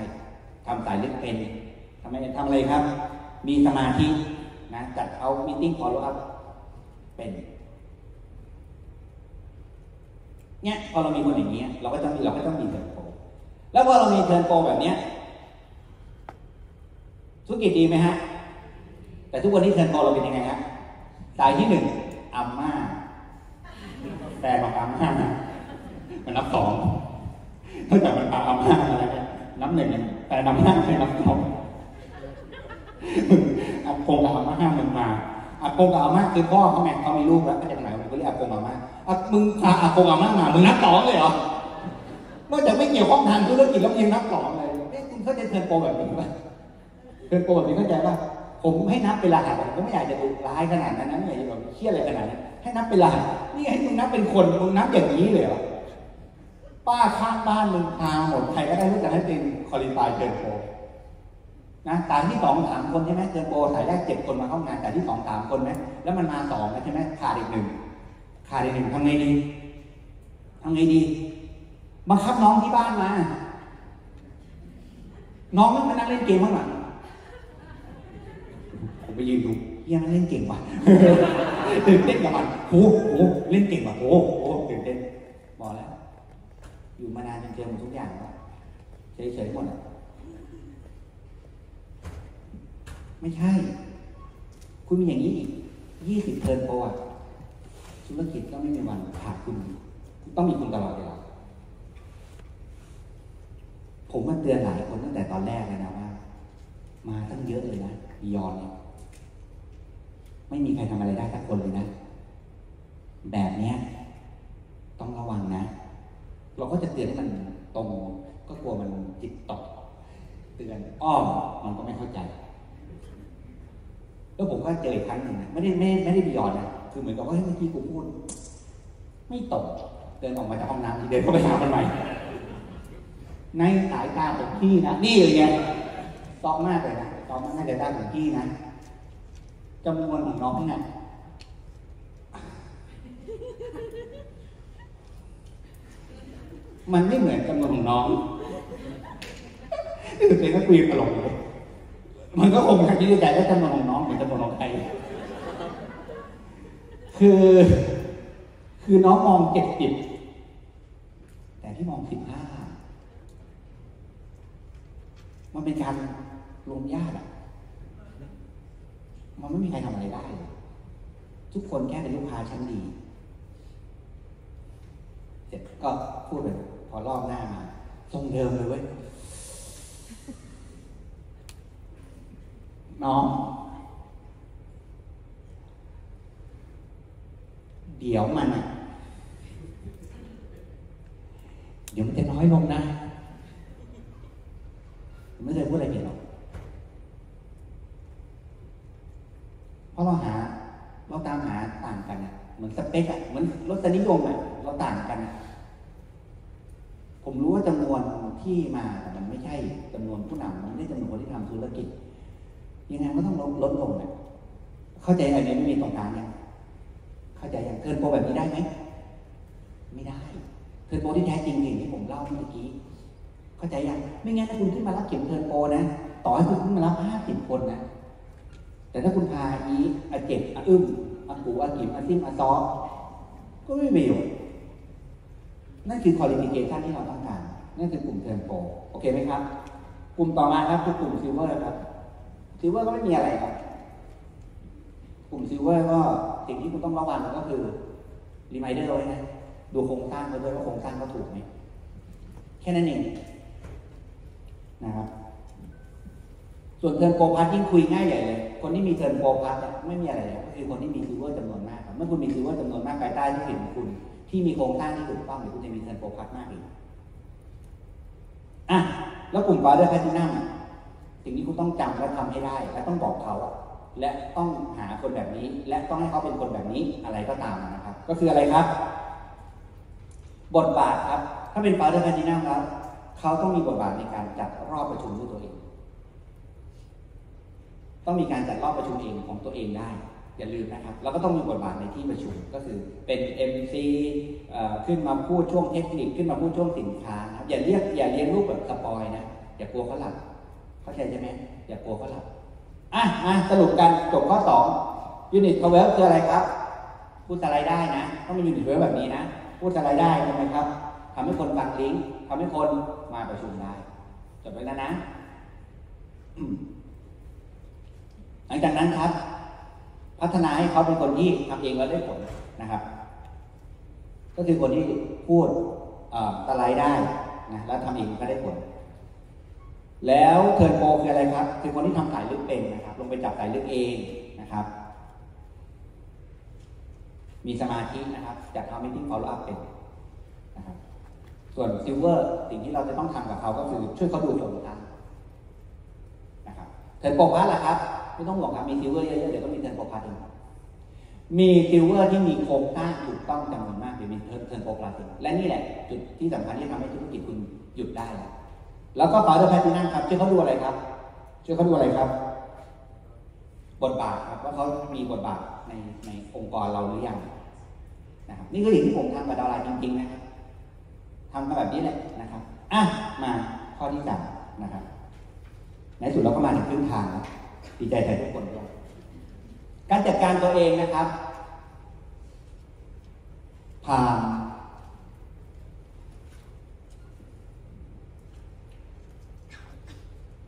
ทำสายลึกเป็นทำไมทำอะไรครับ มีสมาธินะจัด house meeting follow up เป็นเนี่ยพอเรามีคนอย่างนี้เราก็ต้องมีเราก็ต้องมี turn pro แล้วพอเรามี turn pro แบบเนี้ย ธุรกิจดีไหมฮะ แต่ทุกวันนี้ turn pro เราเป็นยังไงฮะสายที่หนึ่งอาม่าแต่บอกอาม่ามันนับสองนอกจากมันปาอัมมาอะไรเนี่ยนับหนึ่งแต่นับห้าเป็นนับสองอากงกับอาม่ามันมาอากงกับอาม่าคือพ่อเขาไงเขามีลูกแล้วก็จะไหนมันก็เรียกอากงอาม่าอะมึงพาอากงอาม่ามามึงนับสองเลยเหรอนอกจากไม่เกี่ยวข้องทางธุรกิจแล้วยังนับสองเลยเอ๊ะคุณเข้าใจเทิร์นโปแบบนี้ป่ะ เทิร์นโปรแบบนี้เข้าใจป่ะผมให้นับเป็นรหัสผมก็ไม่อยากจะดูร้ายขนาดนั้นนะไม่อยากจะแบบเครียดอะไรขนาดนั้นให้นับเป็นรหัสนี่ให้มึงนับเป็นคนมึงนับอย่างนี้เลยเหรอป้าข้างบ้านมึงพาหมดใครก็ได้รู้จักให้เป็น qualify turn pro นะสายที่สองสามคนใช่ไหม turn pro สายแรกเจ็ดคนมาเข้างานสายที่สองสามคนไหมแล้วมันมาสองใช่ไหมขาดอีกหนึ่งขาดอีกหนึ่งทำไงดีทำไงดีบังคับน้องที่บ้านมา น้องไม่มานั่งเล่นเกมข้างหลัง ผมไปยืนดูเฮียมันเล่นเก่งว่ะตื่นเต้นกับมันโอ้โหเล่นเก่งว่ะโอ้โหตื่นเต้นบบอกแล้ว อยู่มานานจนเจอหมดทุกอย่างแล้วเฉยๆหมดอะไม่ใช่ คุณมีอย่างนี้อีกยี่สิบเทิร์นโปรอะธุรกิจก็ไม่มีวันขาดคุณ ต้องมีคุณตลอดเวลาผมมาเตือนหลายคนตั้งแต่ตอนแรกเลยนะว่า มาตั้งเยอะเลยนะบียอนเนี่ย ไม่มีใครทำอะไรได้สักคนเลยนะ แบบเนี้ยต้องระวังนะ เราก็จะเตือนให้มันตรงก็กลัวมันจิตตกเตือนอ้อมมันก็ไม่เข้าใจ แล้วผมก็เจออีกครั้งหนึ่งนะไม่ได้ไม่ไม่ได้บียอนนะคือเหมือนกับว่าเฮ้ยเมื่อกี้กูพูด ไม่ตกเดินออกมาจากห้องน้ำเดินเข้าไปหามันใหม่ในสายตาของพี่นะนี่เลยไงซอกมากเลยนะซอกมากในสายตาของพี่นะ จำนวนของน้องเนี่ยมันไม่เหมือนจำนวนของน้องนี่คือก็คุยตลกเลยมันก็คงคิดในใจว่าจำนวนของน้องเหมือนจำนวนของใครคือ คือน้องมองเจ็ดสิบแต่ที่มองสิบห้ามันเป็นการรวมญาติอะ มันไม่มีใครทำอะไรได้เลยทุกคนแค่เป็นลูกค้าชั้นดี เสร็จก็พูดไปพอรอบหน้ามาทรงเดิมเลยเว้ย น้อง เดี๋ยวมันอะเดี๋ยวมันจะน้อยลงนะไม่เคยพูดอะไรผิดหรอก เพราะเราหา เราตามหาต่างกันอะเหมือนสเปคอะเหมือนรสนิยมอะเราต่างกัน ผมรู้ว่าจำนวนที่มาแต่มันไม่ใช่จำนวนผู้นำมันไม่ได้จำนวนคนที่ทำธุรกิจ ยังไงก็ต้องลดลดลงอะเข้าใจอะไรไม่มีตรงกลางเนี่ยเข้าใจอย่าง turn pro แบบนี้ได้ไหมไม่ได้ turn pro ที่แท้จริงอย่างที่ผมเล่าเมื่อกี้เข้าใจยังไม่งั้นถ้าคุณขึ้นมารับเข็ม turn pro นะต่อให้คุณขึ้นมารับห้าสิบคนนะ แต่ถ้าคุณพาอีอาเจ็กอาอึ้มอากู๋อากิ๋มอาซิมอาซอก็ไม่มีประโยชน์นั่นคือ qualification ที่เราต้องการ นั่นคือกลุ่ม turn pro โอเคไหมครับ กลุ่มต่อมาครับคือกลุ่ม silver ครับ silver ก็ไม่มีอะไรครับ กลุ่ม silver ก็สิ่งที่คุณต้องระวังก็คือ reminder ไว้นะดูโครงสร้างเขาด้วยว่าโครงสร้างเขาถูกไหมแค่นั้นเองนะครับ ส่วน turn pro plat ยิ่งคุยง่ายใหญ่เลย คนที่มี turn pro plat ไม่มีอะไรเลยก็คือคนที่มี silver จำนวนมากครับเมื่อคุณมี silver จำนวนมากภายใต้ที่เห็นคุณ ที่มีโครงสร้างที่ถูกต้องเดี๋ยวคุณจะมี turn pro plat มากอีกอะแล้วกลุ่มฟาเดอร์แพทินัมสิ่งที่คุณต้องจำและทำให้ได้ และต้องบอกเขาและต้องหาคนแบบนี้ และต้องให้เขาเป็นคนแบบนี้อะไรก็ตามนะครับ ก็คืออะไรครับ บทบาทครับ ถ้าเป็นฟาเดอร์แพทินัมครับเขาต้องมีบทบาทในการจัดรอบประชุมด้วยตัวเอง ต้องมีการจัดรอบประชุมเองของตัวเองได้ อย่าลืมนะครับแล้วก็ต้องมีบทบาทในที่ประชุมก็คือเป็น MC ขึ้นมาพูดช่วงเทคนิคขึ้นมาพูดช่วงสินค้านะครับอย่าเรียกอย่าเรียนรูปแบบ spoil นะอย่ากลัวเขาหลับเข้าใจใช่ไหมอย่ากลัวเขาหลับอะมาสรุปกันจบข้อ2 unit twelve คืออะไรครับ พูดสไลด์ได้นะต้องเป็น unit twelve แบบนี้นะ พูดสไลด์ได้ใช่ไหมครับทำให้คนฟังลิงก์ทำให้คนมาประชุมได้จบไปแล้วนะ หลังจากนั้นครับ พัฒนาให้เขาเป็นคนที่ทำเองแล้วได้ผลนะครับ ก็คือคนที่พูดสไลได้นะแล้วทำเองก็ได้ผล แล้ว turn pro คืออะไรครับ คือคนที่ทำสายลึกเป็นนะครับ ลงไปจับสายลึกเองนะครับ มีสมาธินะครับจัดทำ meeting follow up เป็นนะครับส่วน silver สิ่งที่เราจะต้องทำกับเขาก็คือช่วยเขาดูโครงสร้างนะครับ turn pro plat ล่ะครับ ไม่ต้องห่วงครับมี silver เยอะๆเดี๋ยวก็มี turn pro plat เองมี silver ที่มีโครงสร้างถูกต้องจำนวนมากเดี๋ยวมี turn turn pro plat เองและนี่แหละจุดที่สำคัญที่ทำให้ธุรกิจคุณหยุดได้ แล้วก็ founders platinum ครับช่วยเขาดูอะไรครับช่วยเขาดูอะไรครับ บทบาทครับว่าเขามีบทบาทในในองค์กรเราหรือยังนะครับนี่คือสิ่งที่ผมทำกับดาราจริงๆนะครับทำมาแบบนี้แหละนะครับอะมาข้อที่สามนะครับในสุดเราก็มาถึงครึ่งทางแล้ว ดีใจแทนทุกคนด้วยการจัดการตัวเองนะครับ ผ่าน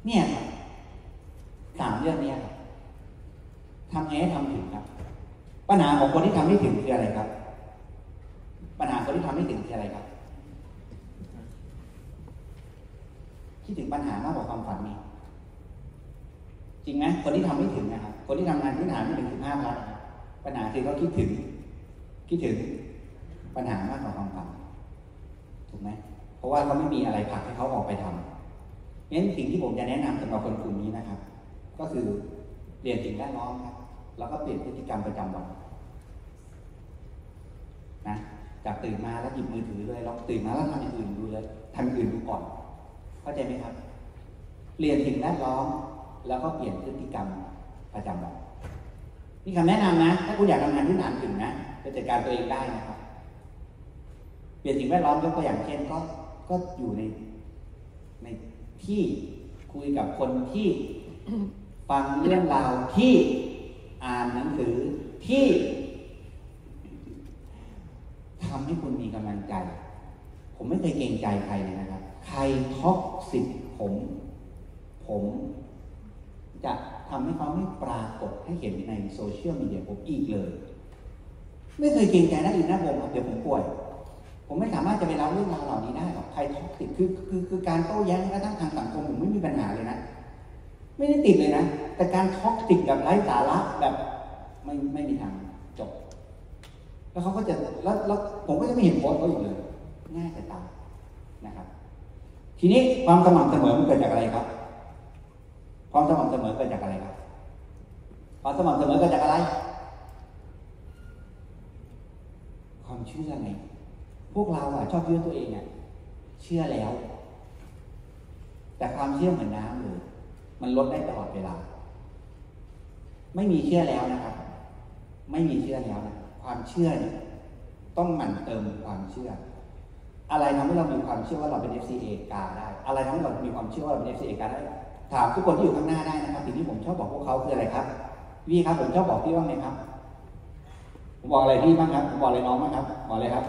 เนี่ยสามเรื่องเนี้ทำไงให้ทำถึงครับ ปัญหาของคนที่ทำไม่ถึงคืออะไรครับ ปัญหาคนที่ทำไม่ถึงคืออะไรครับ คิดถึงปัญหามากกว่าความฝันนี่ จริงไหมคนที่ทำไม่ถึงนะครับ คนที่ทำงานพื้นฐานไม่ถึงสิบห้าพันนปัญหาคือเขาคิดถึง คิดถึงปัญหามากกว่าความฝันถูกไหมเพราะว่าเขาไม่มีอะไรผลักให้เขาออกไปทำงั้นสิ่งที่ผมจะแนะนำสำหรับคนกลุ่มนี้นะครับ ก็คือเปลี่ยนสิ่งแวดล้อมครับ แล้วก็เปลี่ยนพฤติกรรมประจำวันนะจากตื่นมาแล้วหยิบมือถือเลยเราตื่นมาแล้วทำอย่างอื่นดูเลยทำอย่างอื่นดูก่อน เข้าใจไหมครับ เปลี่ยนสิ่งแวดล้อม แล้วก็เปลี่ยนพฤติกรรมประจำวันนี่คำแนะนำนะ ถ้าคุณอยากทำงานที่นานถึงนะจะจัดการตัวเองได้นะครับ เปลี่ยนสิ่งแวดล้อมยกตัวอย่างเช่นก็ก็อยู่ในในที่คุยกับคนที่ฟังเรื่องราวที่อ่านหนังสือที่ทำให้คุณมีกำลังใจ ผมไม่เคยเกรงใจใครเลยนะครับ ใครท็อกสิกผม ผม จะทำให้เขาไม่ปรากฏให้เห็นในโซเชียลมีเดียผมอีกเลย ไม่เคยเกรงใจนะอีกนะผมครับเดี๋ยวผมป่วย ผมไม่สามารถจะไปรับเรื่องราวเหล่านี้ได้หรอกใครท็อกซิกคือคือคือการโต้แย้งกระทั่งทางสังคมผมไม่มีปัญหาเลยนะ ไม่ได้ติดเลยนะ แต่การท็อกซิกแบบไร้สาระแบบไม่ไม่มีทางจบ แล้วเขาก็จะแล้วแล้วผมก็จะไม่เห็นโพสต์เขาอีกเลยง่ายแต่ตายนะครับ ทีนี้ความสม่ำเสมอมันเกิดจากอะไรครับ ความสม่ำเสมอเกิดจากอะไรครับ ความสม่ำเสมอเกิดจากอะไร ความเชื่อไง พวกเราอะชอบเชื่อตัวเองอะเชื่อแล้ว แต่ความเชื่อเหมือนน้ำเลยมันลดได้ตลอดเวลา ไม่มีเชื่อแล้วนะครับ ไม่มีเชื่อแล้วนะความเชื่อเนี่ยต้องหมั่นเติมความเชื่อ อะไรทำให้เรามีความเชื่อว่าเราเป็น FCA กาได้ อะไรทำให้เรามีความเชื่อว่าเราเป็น FCA กาได้ ถามทุกคนที่อยู่ข้างหน้าได้นะครับสิ่งที่ผมชอบบอกพวกเขาคืออะไรครับพี่ครับผมชอบบอกพี่ว่าไงครับผมบอกอะไรพี่บ้างครับผมบอกอะไรน้องบ้างครับบอกเลยครับ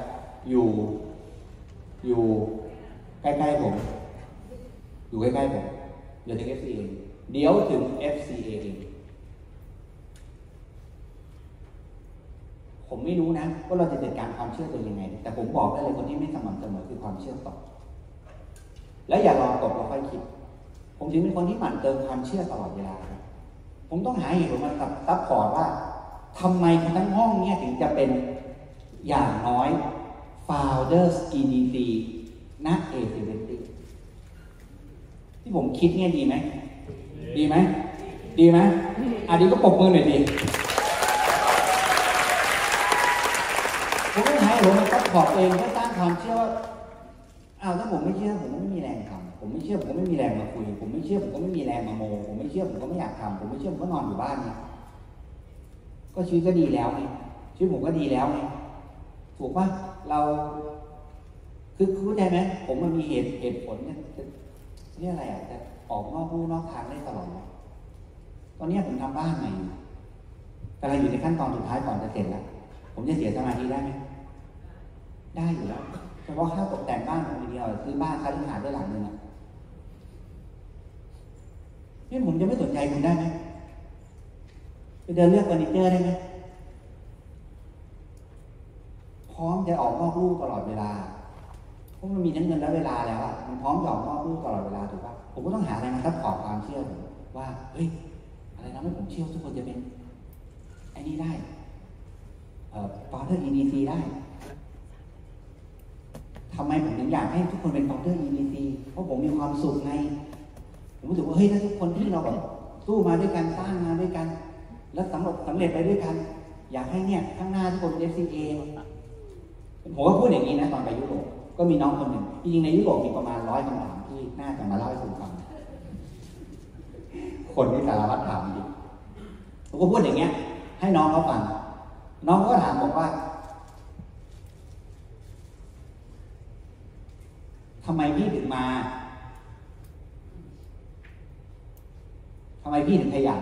อยู่ อยู่ใกล้ๆผม อยู่ใกล้ๆผมเดี๋ยวถึง FCA เดี๋ยวถึง FCA เองผมไม่รู้นะว่าเราจะจัดการความเชื่อตัวยังไง แต่ผมบอกได้เลยคนที่ไม่สม่ำเสมอคือความเชื่อตก แล้วอย่ารอตกแล้วค่อยคิด ผมถึงเป็นคนที่หมั่นเติมความเชื่อตลอดเวลาครับผมต้องหาเหตุผลมาซับพอร์ตว่าทำไมทั้งห้องเนี้ยถึงจะเป็นอย่างน้อย Founders EDC นักเอเซเวนตี้ที่ผมคิดเนี่ยดีไหม ดีไหม ดีไหมอะดีก็ปรบมือหน่อยดีผมต้องหาเหตุผลมา support เองเพื่อสร้างความเชื่อว่าอ้าวถ้าผมไม่เชื่อผมไม่มีแรงทำ ผมไม่เชื่อผมก็ไม่มีแรงมาคุย ผมไม่เชื่อผมก็ไม่มีแรงมาโม ผมไม่เชื่อผมก็ไม่อยากทำผมไม่เชื่อผมก็นอนอยู่บ้านเนี่ยก็ชีวิตก็ดีแล้วไงชีวิตผมก็ดีแล้วไงถูกปะเราคือเข้าใจไหมผมมันมีเหตุเหตุผลเนี่ยจะเรียกอะไรอะจะออกนอกลู่นอกทางได้ตลอดไหมตอนนี้ผมทำบ้านใหม่อยู่กำลังอยู่ในขั้นตอนสุดท้ายก่อนจะเสร็จแล้วผมจะเสียสมาธิได้ไหมได้อยู่แล้วเฉพาะค่าตกแต่งบ้านผมเดียวซื้อบ้านค่าที่หาได้หลังหนึงอะ นี่ผมจะไม่สนใจคุณได้ไหมไปเดินเลือกเฟอร์นิเจอร์ได้ไหมพร้อมจะออกนอกลู่ตลอดเวลาเพราะมันมีทั้งเงินและเวลาแล้วอะมันพร้อมจะออกนอกลู่ตลอดเวลาถูกปะผมก็ต้องหาอะไรมา support ความเชื่อผมว่าเฮ้ยอะไรทำให้ผมเชื่อทุกคนจะเป็นไอ้นี่ได้เอ่อ Founders EDC ได้ทำไมผมถึงอยากให้ทุกคนเป็นฟาเธอร์ EDC เพราะผมมีความสุขไง ผมรู้สึกว่าเฮ้ยถ้าทุกคนที่เราแบบสู้มาด้วยกันสร้างงานด้วยกัน แล้วสำเร็จสำเร็จไปด้วยกัน อยากให้เนี่ยข้างหน้าทุกคนเป็น FCA ผมก็พูดอย่างนี้นะตอนไปยุโรปก็มีน้องคนหนึ่งจริงในยุโรปมีประมาณร้อยคำถามที่น่าจะมาเล่าให้คุณฟังคนที่สารวัตรถามจริผมก็พูดอย่างเงี้ย ให้น้องเขาฟังน้องก็ถามบอกว่าทำไมพี่ถึงมา ทำไมพี่ถึงขยัน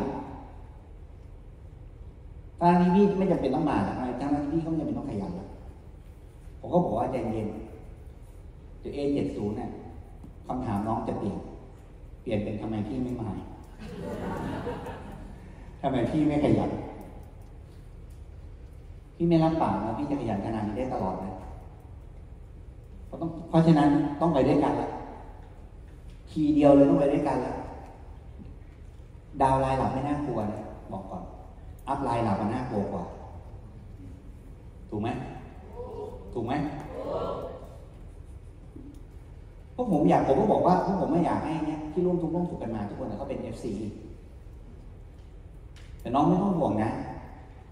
ทั้งที่พี่ไม่จำเป็นต้องมาทำไมทั้งที่พี่เขาไม่จำเป็นต้องขยันล้วผมก็บอกว่าใจเย็นเดี๋ยวเอเจ็ดศูนย์เนี่ยคำถามน้องจะเปลี่ยน เปลี่ยนเป็นทำไมพี่ไม่มาทำไมพี่ไม่ขยัน พี่ไม่รับปากนะพี่จะขยันขนาดนี้ได้ตลอดนะเพราะต้องเพราะฉะนั้นต้องไปด้วยกันละทีเดียวเลยต้องไปด้วยกันละ downline หลับไม่น่ากลัวนะบอกก่อน upline หลับมันน่ากลัวกว่า ถูกไหมถูกไหมพวกผมอยากผมก็บอกว่าพวกผมไม่อยากให้เนี่ยที่ร่วมทุกข์ร่วมสุขกันมาทุกคนเขาเป็น FC แต่น้องไม่ต้องห่วงนะ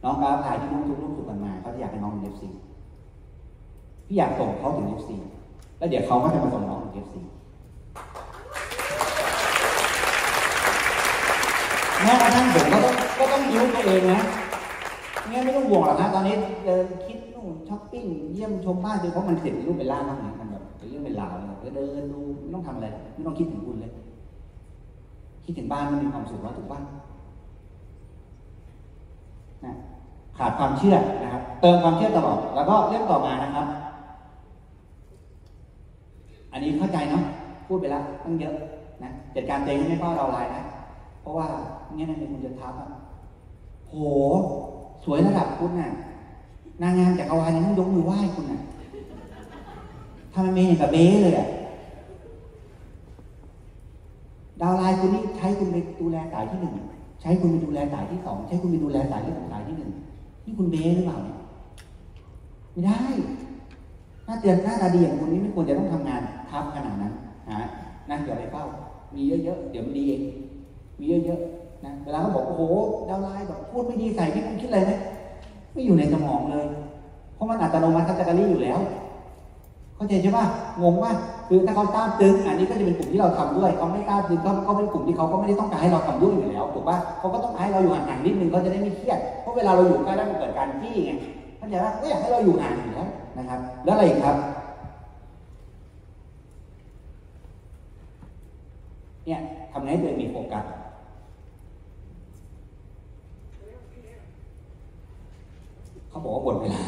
น้องก้าวพายที่ร่วมทุกข์ร่วมสุขกันมาเขาจะอยากให้น้องเป็น FCพี่อยากส่งเขาถึง FC แล้วเดี๋ยวเขาก็จะมาส่งน้องถึง FC แม้กระทั่งผมก็ต้องก็ต้องยิ้วตัวเองนะงั้นไม่ต้องห่วงหรอกนะตอนนี้เดินคิดนู่นช้อปปิ้งเยี่ยมชมบ้านดูเพราะมันเสร็จเป็นรูปเป็นร่างบ้างนะมันแบบเป็นเรื่องเป็นราวเลยก็เดินดูไม่ต้องทำอะไรไม่ต้องคิดถึงคุณเลย คิดถึงบ้านมันมีความสุขแล้วถูกบ้านนะขาดความเชื่อนะครับ เติมความเชื่อตลอดแล้วก็เรื่องต่อมานะครับ อันนี้เข้าใจเนาะพูดไปแล้วตั้งเยอะนะจัดการตัวเองให้ไม่เฝ้าเราลายนะ เพราะว่าเนี่ยนั่นคุณจะทับอะโห สวยระดับคุณน่ะ นางงามจักรวาลยังต้องยกมือไหว้คุณน่ะทำไมเมย์อย่างกับเบ้เลยอะดาวไลน์คุณนี่ใช้คุณไปดูแลสายที่หนึ่งใช้คุณไปดูแลสายที่สองใช้คุณไปดูแลสายที่สองสายที่หนึ่งนี่คุณเบ้หรือเปล่าเนี่ยไม่ได้หน้าเตือนหน้าตาดีอย่างคุณนี่ไม่ควรจะต้องทำงานทับขนาดนั้นนะนะอย่าไปเฝ้า มีเยอะๆเดี๋ยวมันดีเอง มีเยอะๆนะเวลาเขาบอกโอ้โหดาวไลน์แบบพูดไม่ดีใส่ที่คุณคิดอะไรไหมไม่อยู่ในสมองเลย เพราะมันอัตโนมัติคัตกรีอยู่แล้ว เข้าใจใช่ป่ะงงว่าคือถ้าเขาตามตึงอันนี้ก็จะเป็นกลุ่มที่เราทำด้วยเขาไม่ตามตึงเขาเขาเป็นกลุ่มที่เขาก็ไม่ได้ต้องการให้เราทำด้วยอยู่แล้วถูกป่ะเขาก็ต้องให้เราอยู่ห่างๆนิดนึงเขาจะได้ไม่เครียดเพราะเวลาเราอยู่ใกล้แล้วมันเกิดการจี้ไงเข้าใจป่ะก็อยากให้เราอยู่ห่างอยู่แล้วนะครับ แล้วอะไรอีกครับเนี่ยทำไงให้ตัวเองมีโฟกัส เขาบอกว่าหมดเวลา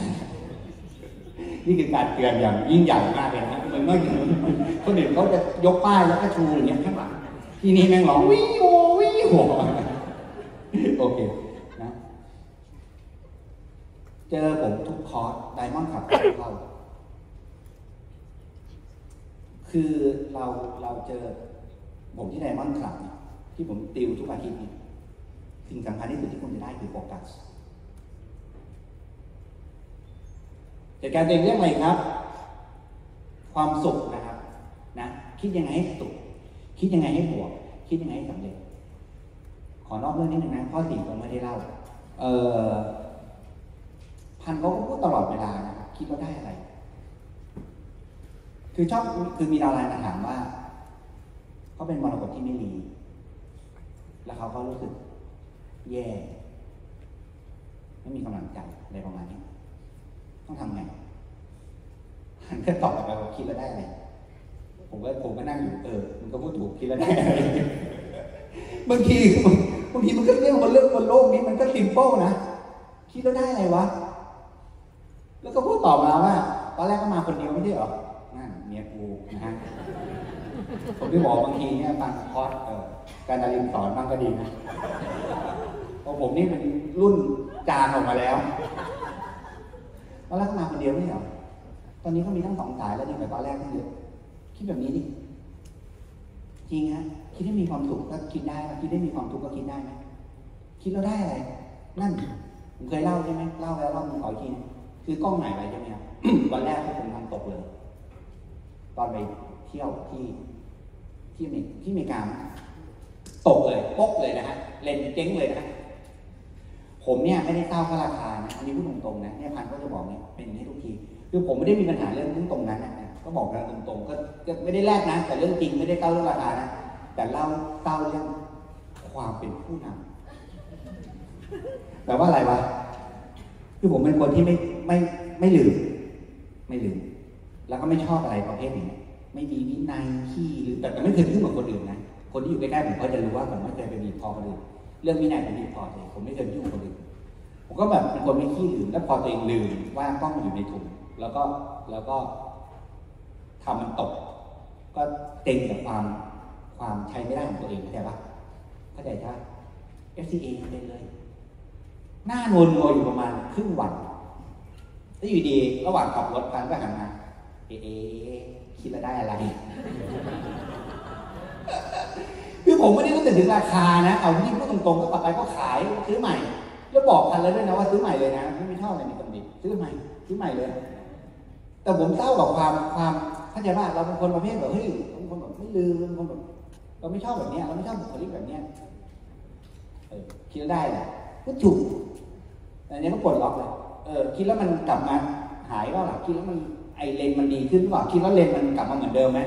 นี่คือการเตือนอย่างยิ่งใหญ่มากเลยนะมันไม่เหมือนคนอื่นเขาจะยกป้ายแล้วก็ชูอย่างเงี้ยข้างหลังที่นี่แม่งร้องวิโอวิโอโอเคนะเจอผมทุกคอร์สไดมอนด์ขับเข้าคือเราเราเจอผมที่ไดมอนด์คลับที่ผมติวทุกอาทิตย์เนี่ยสิ่งสำคัญที่สุดที่คุณจะได้คือโฟกัส จัดการตัวเองเรื่องอะไรครับ ความสุขนะครับนะคิดยังไงให้สุขคิดยังไงให้บวกคิดยังไงให้สำเร็จ ขอนอกเรื่องนิดนึงนะข้อสี่ผมไม่ได้เล่าเออพันเขาก็พูดตลอดเวลานะครับคิดว่าได้อะไร คือชอบคือมีดาวไลน์มาถามว่าเขาเป็นมรดกที่ไม่ดีแล้วเขาก็รู้สึกแย่ ไม่มีกำลังใจอะไรประมาณนี้ ต้องทำไงหันก็ตอบกลับไปว่าคิดแล้วได้อะไรผมก็ผมก็นั่งอยู่เออมันก็พูดถูกคิดแล้วได้อะไรบางทีบางทีมันก็เรื่องบนเรื่องบนโลกนี้มันก็ซิมเปิลนะคิดแล้วได้อะไรวะแล้วก็พูดตอบมาว่าตอนแรกก็มาคนเดียวไม่ใช่หรอนั่นเมียกูนะฮะผมที่บอกบางทีเนี่ยฟังคอร์สเออการดารินสอนบ้างก็ดีนะเพราะผมนี่เป็นรุ่นจานออกมาแล้ว ตอนแรกก็มาคนเดียวไม่เหรอตอนนี้ก็มีทั้งสองสายแล้วนี่แต่ตอนแรกก็เยคิดแบบนี้ดิจริงฮะคิดให้มีความสุขก็คิดได้คิดได้มีความทุกข์ก็คิดได้ไหมคิดแล้วได้อะไรนั่นผมเคยเล่าใช่ไหมเล่าแล้วเล่ามึงขออีกทีคือกล้องหมายไปใช่ไหมครับวันแรกที่ผมทำตกเลย ตอนไปเที่ยวที่ที่เมริที่เมกาตกเลยปกเลยนะฮะเลนเจ๊งเลยนะ ผมเนี่ยไม่ได้เต้าค่าราคานะอันนี้พูดตรงๆนะเนี่ยพันก็จะบอกเนี่ยเป็นอย่างนี้ทุกที คือผมไม่ได้มีปัญหาเรื่องเรื่องตรงนั้นนะก็บอกกันตรงๆก็ไม่ได้แลกนะแต่เรื่องจริงไม่ได้เล่าเรื่องราคานะแต่เล่าเล่าเรื่องความเป็นผู้นำแปลว่าอะไรวะคือผมเป็นคนที่ไม่ไม่ไม่ลืมไม่ลืมแล้วก็ไม่ชอบอะไรประเภทนี้ไม่มีวินัยขี้หรือแต่แต่ไม่เคยยุ่งกับคนอื่นนะคนที่อยู่ใกล้ๆผมก็จะรู้ว่าผมไม่เคยไปบีบคอคนอื่น เรื่องวินัยผมบีบคอเลยผมไม่เคยยุ่งคนอื่นผมก็แบบเป็นคนไม่ขี้ลืมแล้วพอตัวเองลืมว่ากล้องอยู่ในถุงแล้วก็แล้วก็ทำมันตก ก็เต็งกับความความใช้ไม่ได้ของตัวเองเข้าใจปะเข้าใจจ้ะ FCA ยังเป็นเลย หน้านวลงออยู่ประมาณครึ่งวันแล้วอยู่ดีระหว่างขับรถพันก็หันมาเอะเอะคิดแล้วได้อะไร คือผมไม่ได้รู้แต่ถึงราคานะ เอาที่พูดตรงๆก็ปัดไปก็ขายซื้อใหม่ แล้วบอกพันเลยด้วยนะว่าซื้อใหม่เลยนะ ไม่มีชอบอะไรมีตำหนิซื้อใหม่ซื้อใหม่เลย แต่ผมเศร้ากับความความเข้าใจว่าเราเป็นคนประเภทแบบเฮ้ยเราเป็นคนแบบไม่ลืมเราเป็นคนแบบเราไม่ชอบแบบเนี้ยเราไม่ชอบบุคลิกแบบเนี้ยเออคิดแล้วได้แหละก็ถูกอันนี้ก็ปลดล็อกเลยเออคิดแล้วมันกลับมาหายว่าหรอคิดแล้วมันไอเลนมันดีขึ้นหรือเปล่าคิดแล้วเลนมันกลับมาเหมือนเดิมไหม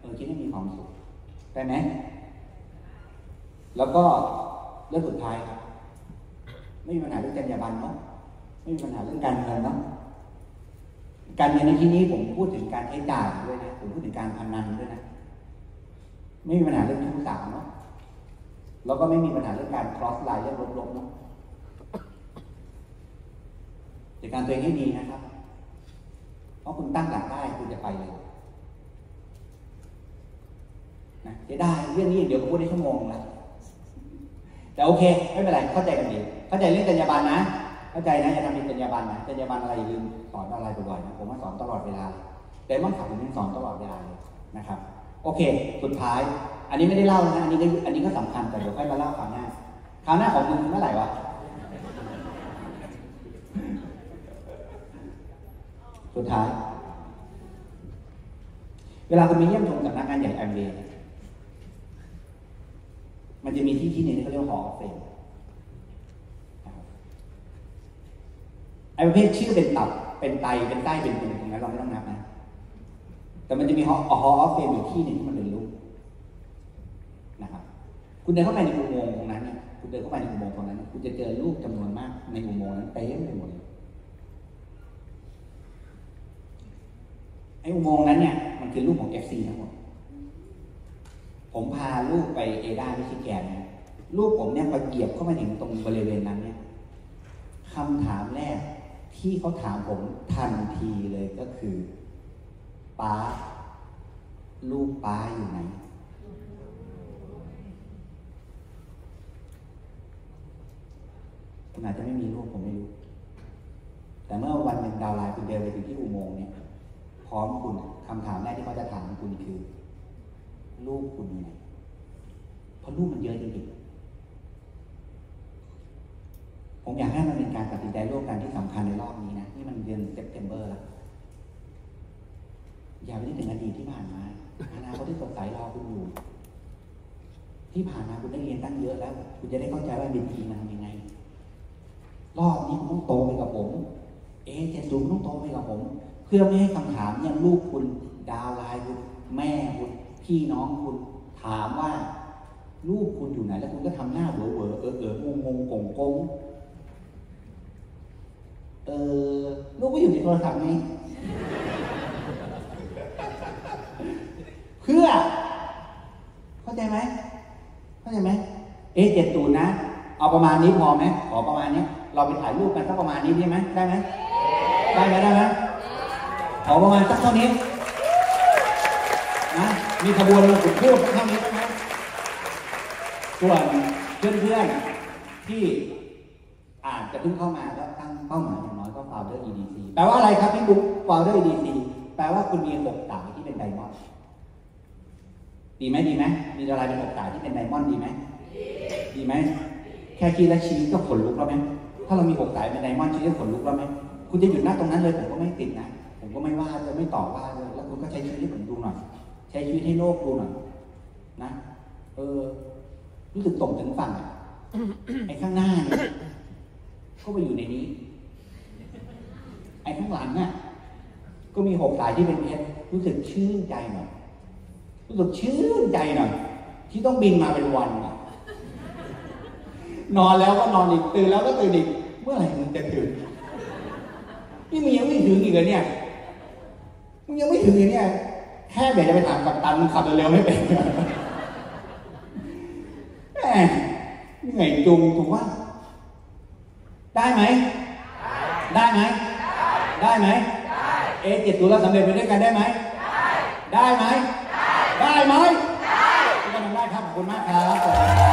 เออคิดให้มีความสุขได้ไหม แล้วก็เรื่องสุดท้ายครับไม่มีปัญหาเรื่องจรรยาบรรณเนาะไม่มีปัญหาเรื่องการเงินเนาะการเงินในที่นี้ผมพูดถึงการใช้จ่ายด้วยนะผมพูดถึงการพนันด้วยนะไม่มีปัญหาเรื่องทุนสาวเนาะแล้วก็ไม่มีปัญหาเรื่องการ cross line เรื่องลบๆเนาะจัดการตัวเองให้ดีนะครับ เพราะคุณตั้งหลักได้คุณจะไปเลยนะจะได้เรื่องนี้อย่างเดียวก็พูดได้ชั่วโมงละ แต่โอเค ไม่เป็นไรเข้าใจกันดีเข้าใจเรื่องจรรยาบรรณนะ เข้าใจนะอย่าทำผิดจรรยาบรรณนะจรรยาบรรณอะไรลืมสอนอะไรบ่อยๆนะผมว่าสอนตลอดเวลาเลยแต่มันขับผมยังสอนตลอดเวลาเลยนะครับ โอเค สุดท้าย อันนี้ไม่ได้เล่านะอันนี้ก็อันนี้ก็สำคัญแต่เดี๋ยวค่อยมาเล่าคราวหน้าคราวหน้าของมึงเมื่อไหร่วะสุดท้าย เวลาคุณมีเยี่ยมชมสำนักงานใหญ่แอมเบย์ มันจะมีที่ที่หนึ่งที่เขาเรียกหอเฟมนไอ้ประเภทชื่อเป็นตับ เป็นไต เป็นใต้เป็นเป็นตรงนั้นเราไม่ต้องนับนะ แต่มันจะมีหอหอออฟเฟรมอยู่ที่หนึ่งที่มันเป็นรูปนะครับ คุณเดินเข้าไปในอุโมงค์ตรงนั้นเนี่ยคุณเดินเข้าไปในอุโมงค์ตรงนั้น คุณจะเจอรูปจำนวนมากในอุโมงค์นั้นเต็มไปหมดเลยไอ้อุโมงค์นั้นเนี่ยมันคือรูปของ FC ทั้งหมด ผมพาลูกไป Ada Michigan นะลูกผมเนี่ยไปเหยียบเข้ามาถึงตรงบริเวณนั้นเนี่ยคำถามแรกที่เขาถามผมทันทีเลยก็คือป้า ลูกป้าอยู่ไหนคุณอาจจะไม่มีลูกผมไม่รู้ แต่เมื่อวันหนึ่งดาวไลน์คุณเดินไปถึงที่อุโมงค์เนี่ย พร้อมคุณคำถามแรกที่เขาจะถามคุณคือ ลูกคุณอยู่ไหนเพราะลูกมันเยอะจริงๆผมอยากให้มันเป็นการตัดสินใจร่วมกันที่สำคัญในรอบนี้นะนี่มันเดือน September แล้วอย่าไปนึกถึงอดีตที่ผ่านมาอนาคตที่สดใสรอคุณอยู่ที่ผ่านมาคุณได้เรียนตั้งเยอะแล้ว คุณจะได้เข้าใจว่าเป็นทีมันทำยังไง รอบนี้คุณต้องโตไปกับผม เอเจสูงต้องโตไปกับผม เพื่อไม่ให้คำถามเนี่ยลูกคุณดาวไลน์คุณแม่คุณ พี่น้องคุณถามว่าลูกคุณอยู่ไหน แล้วคุณก็ทำหน้าเวอเวอเออเอองงงกงกงเออลูกก็อยู่ในโทรศัพท์ไงเพื่อ เข้าใจไหมเข้าใจไหมเอ๊ะเจ็ดตูนนะ เอาประมาณนี้พอไหมขอประมาณนี้ เราไปถ่ายรูปกันสักประมาณนี้ได้ไหมได้ไหมได้ไหมได้ไหมขอประมาณสักเท่านี้ มีขบวนมงกุฎพูดเท่านี้ได้ไหมส่วนเพื่อนๆที่อาจจะเพิ่งเข้ามาแล้วตั้งเป้าหมายอย่างน้อยก็ founder EDC แปลว่าอะไรครับพี่บุ๊ค founder EDC แปลว่าคุณมีหกสายที่เป็นไดมอนด์ดีไหมดีไหมมีอะไรเป็นหกสายที่เป็นไดมอนด์ดีไหมดีไหมแค่คิดแล้วชีวิตก็ขนลุกแล้วไหมถ้าเรามีหกสายเป็นไดมอนด์ชีวิตก็ขนลุกแล้วไหมคุณจะหยุดหน้าตรงนั้นเลยผมก็ไม่ติดนะผมก็ไม่ว่าจะไม่ต่อว่าเลยแล้วคุณก็ใช้ชีวิตให้ผมดูหน่อย ใช้ชีวิตให้โลกดูหน่อยนะ เออ รู้สึกตรงถึงฝั่งอะไอ้ข้างหน้าเนี่ยก็ไปอยู่ในนี้ ไอ้ข้างหลังอะก็มีหกสายที่เป็นเพชรรู้สึกชื่นใจหน่อยรู้สึกชื่นใจหน่อยที่ต้องบินมาเป็นวันอะนอนแล้วก็นอนอีกตื่นแล้วก็ตื่นอีกเมื่อไหร่มึงจะถึงนี่มึงยังไม่ถึงอีกเหรอเนี่ยมึงยังไม่ถึงอีกเนี่ย แค่เดี๋ยวจะไปถามกับตันขับเร็วๆไม่เป็นเหนื่อยจุงถูกว่า ได้ไหม ได้ไหม ได้ไหม เอเจ็ดตัวเราสำเร็จไปด้วยกันได้ไหม ได้ไหม ได้ไหมได้ไหมได้ครับ ขอบคุณมากครับ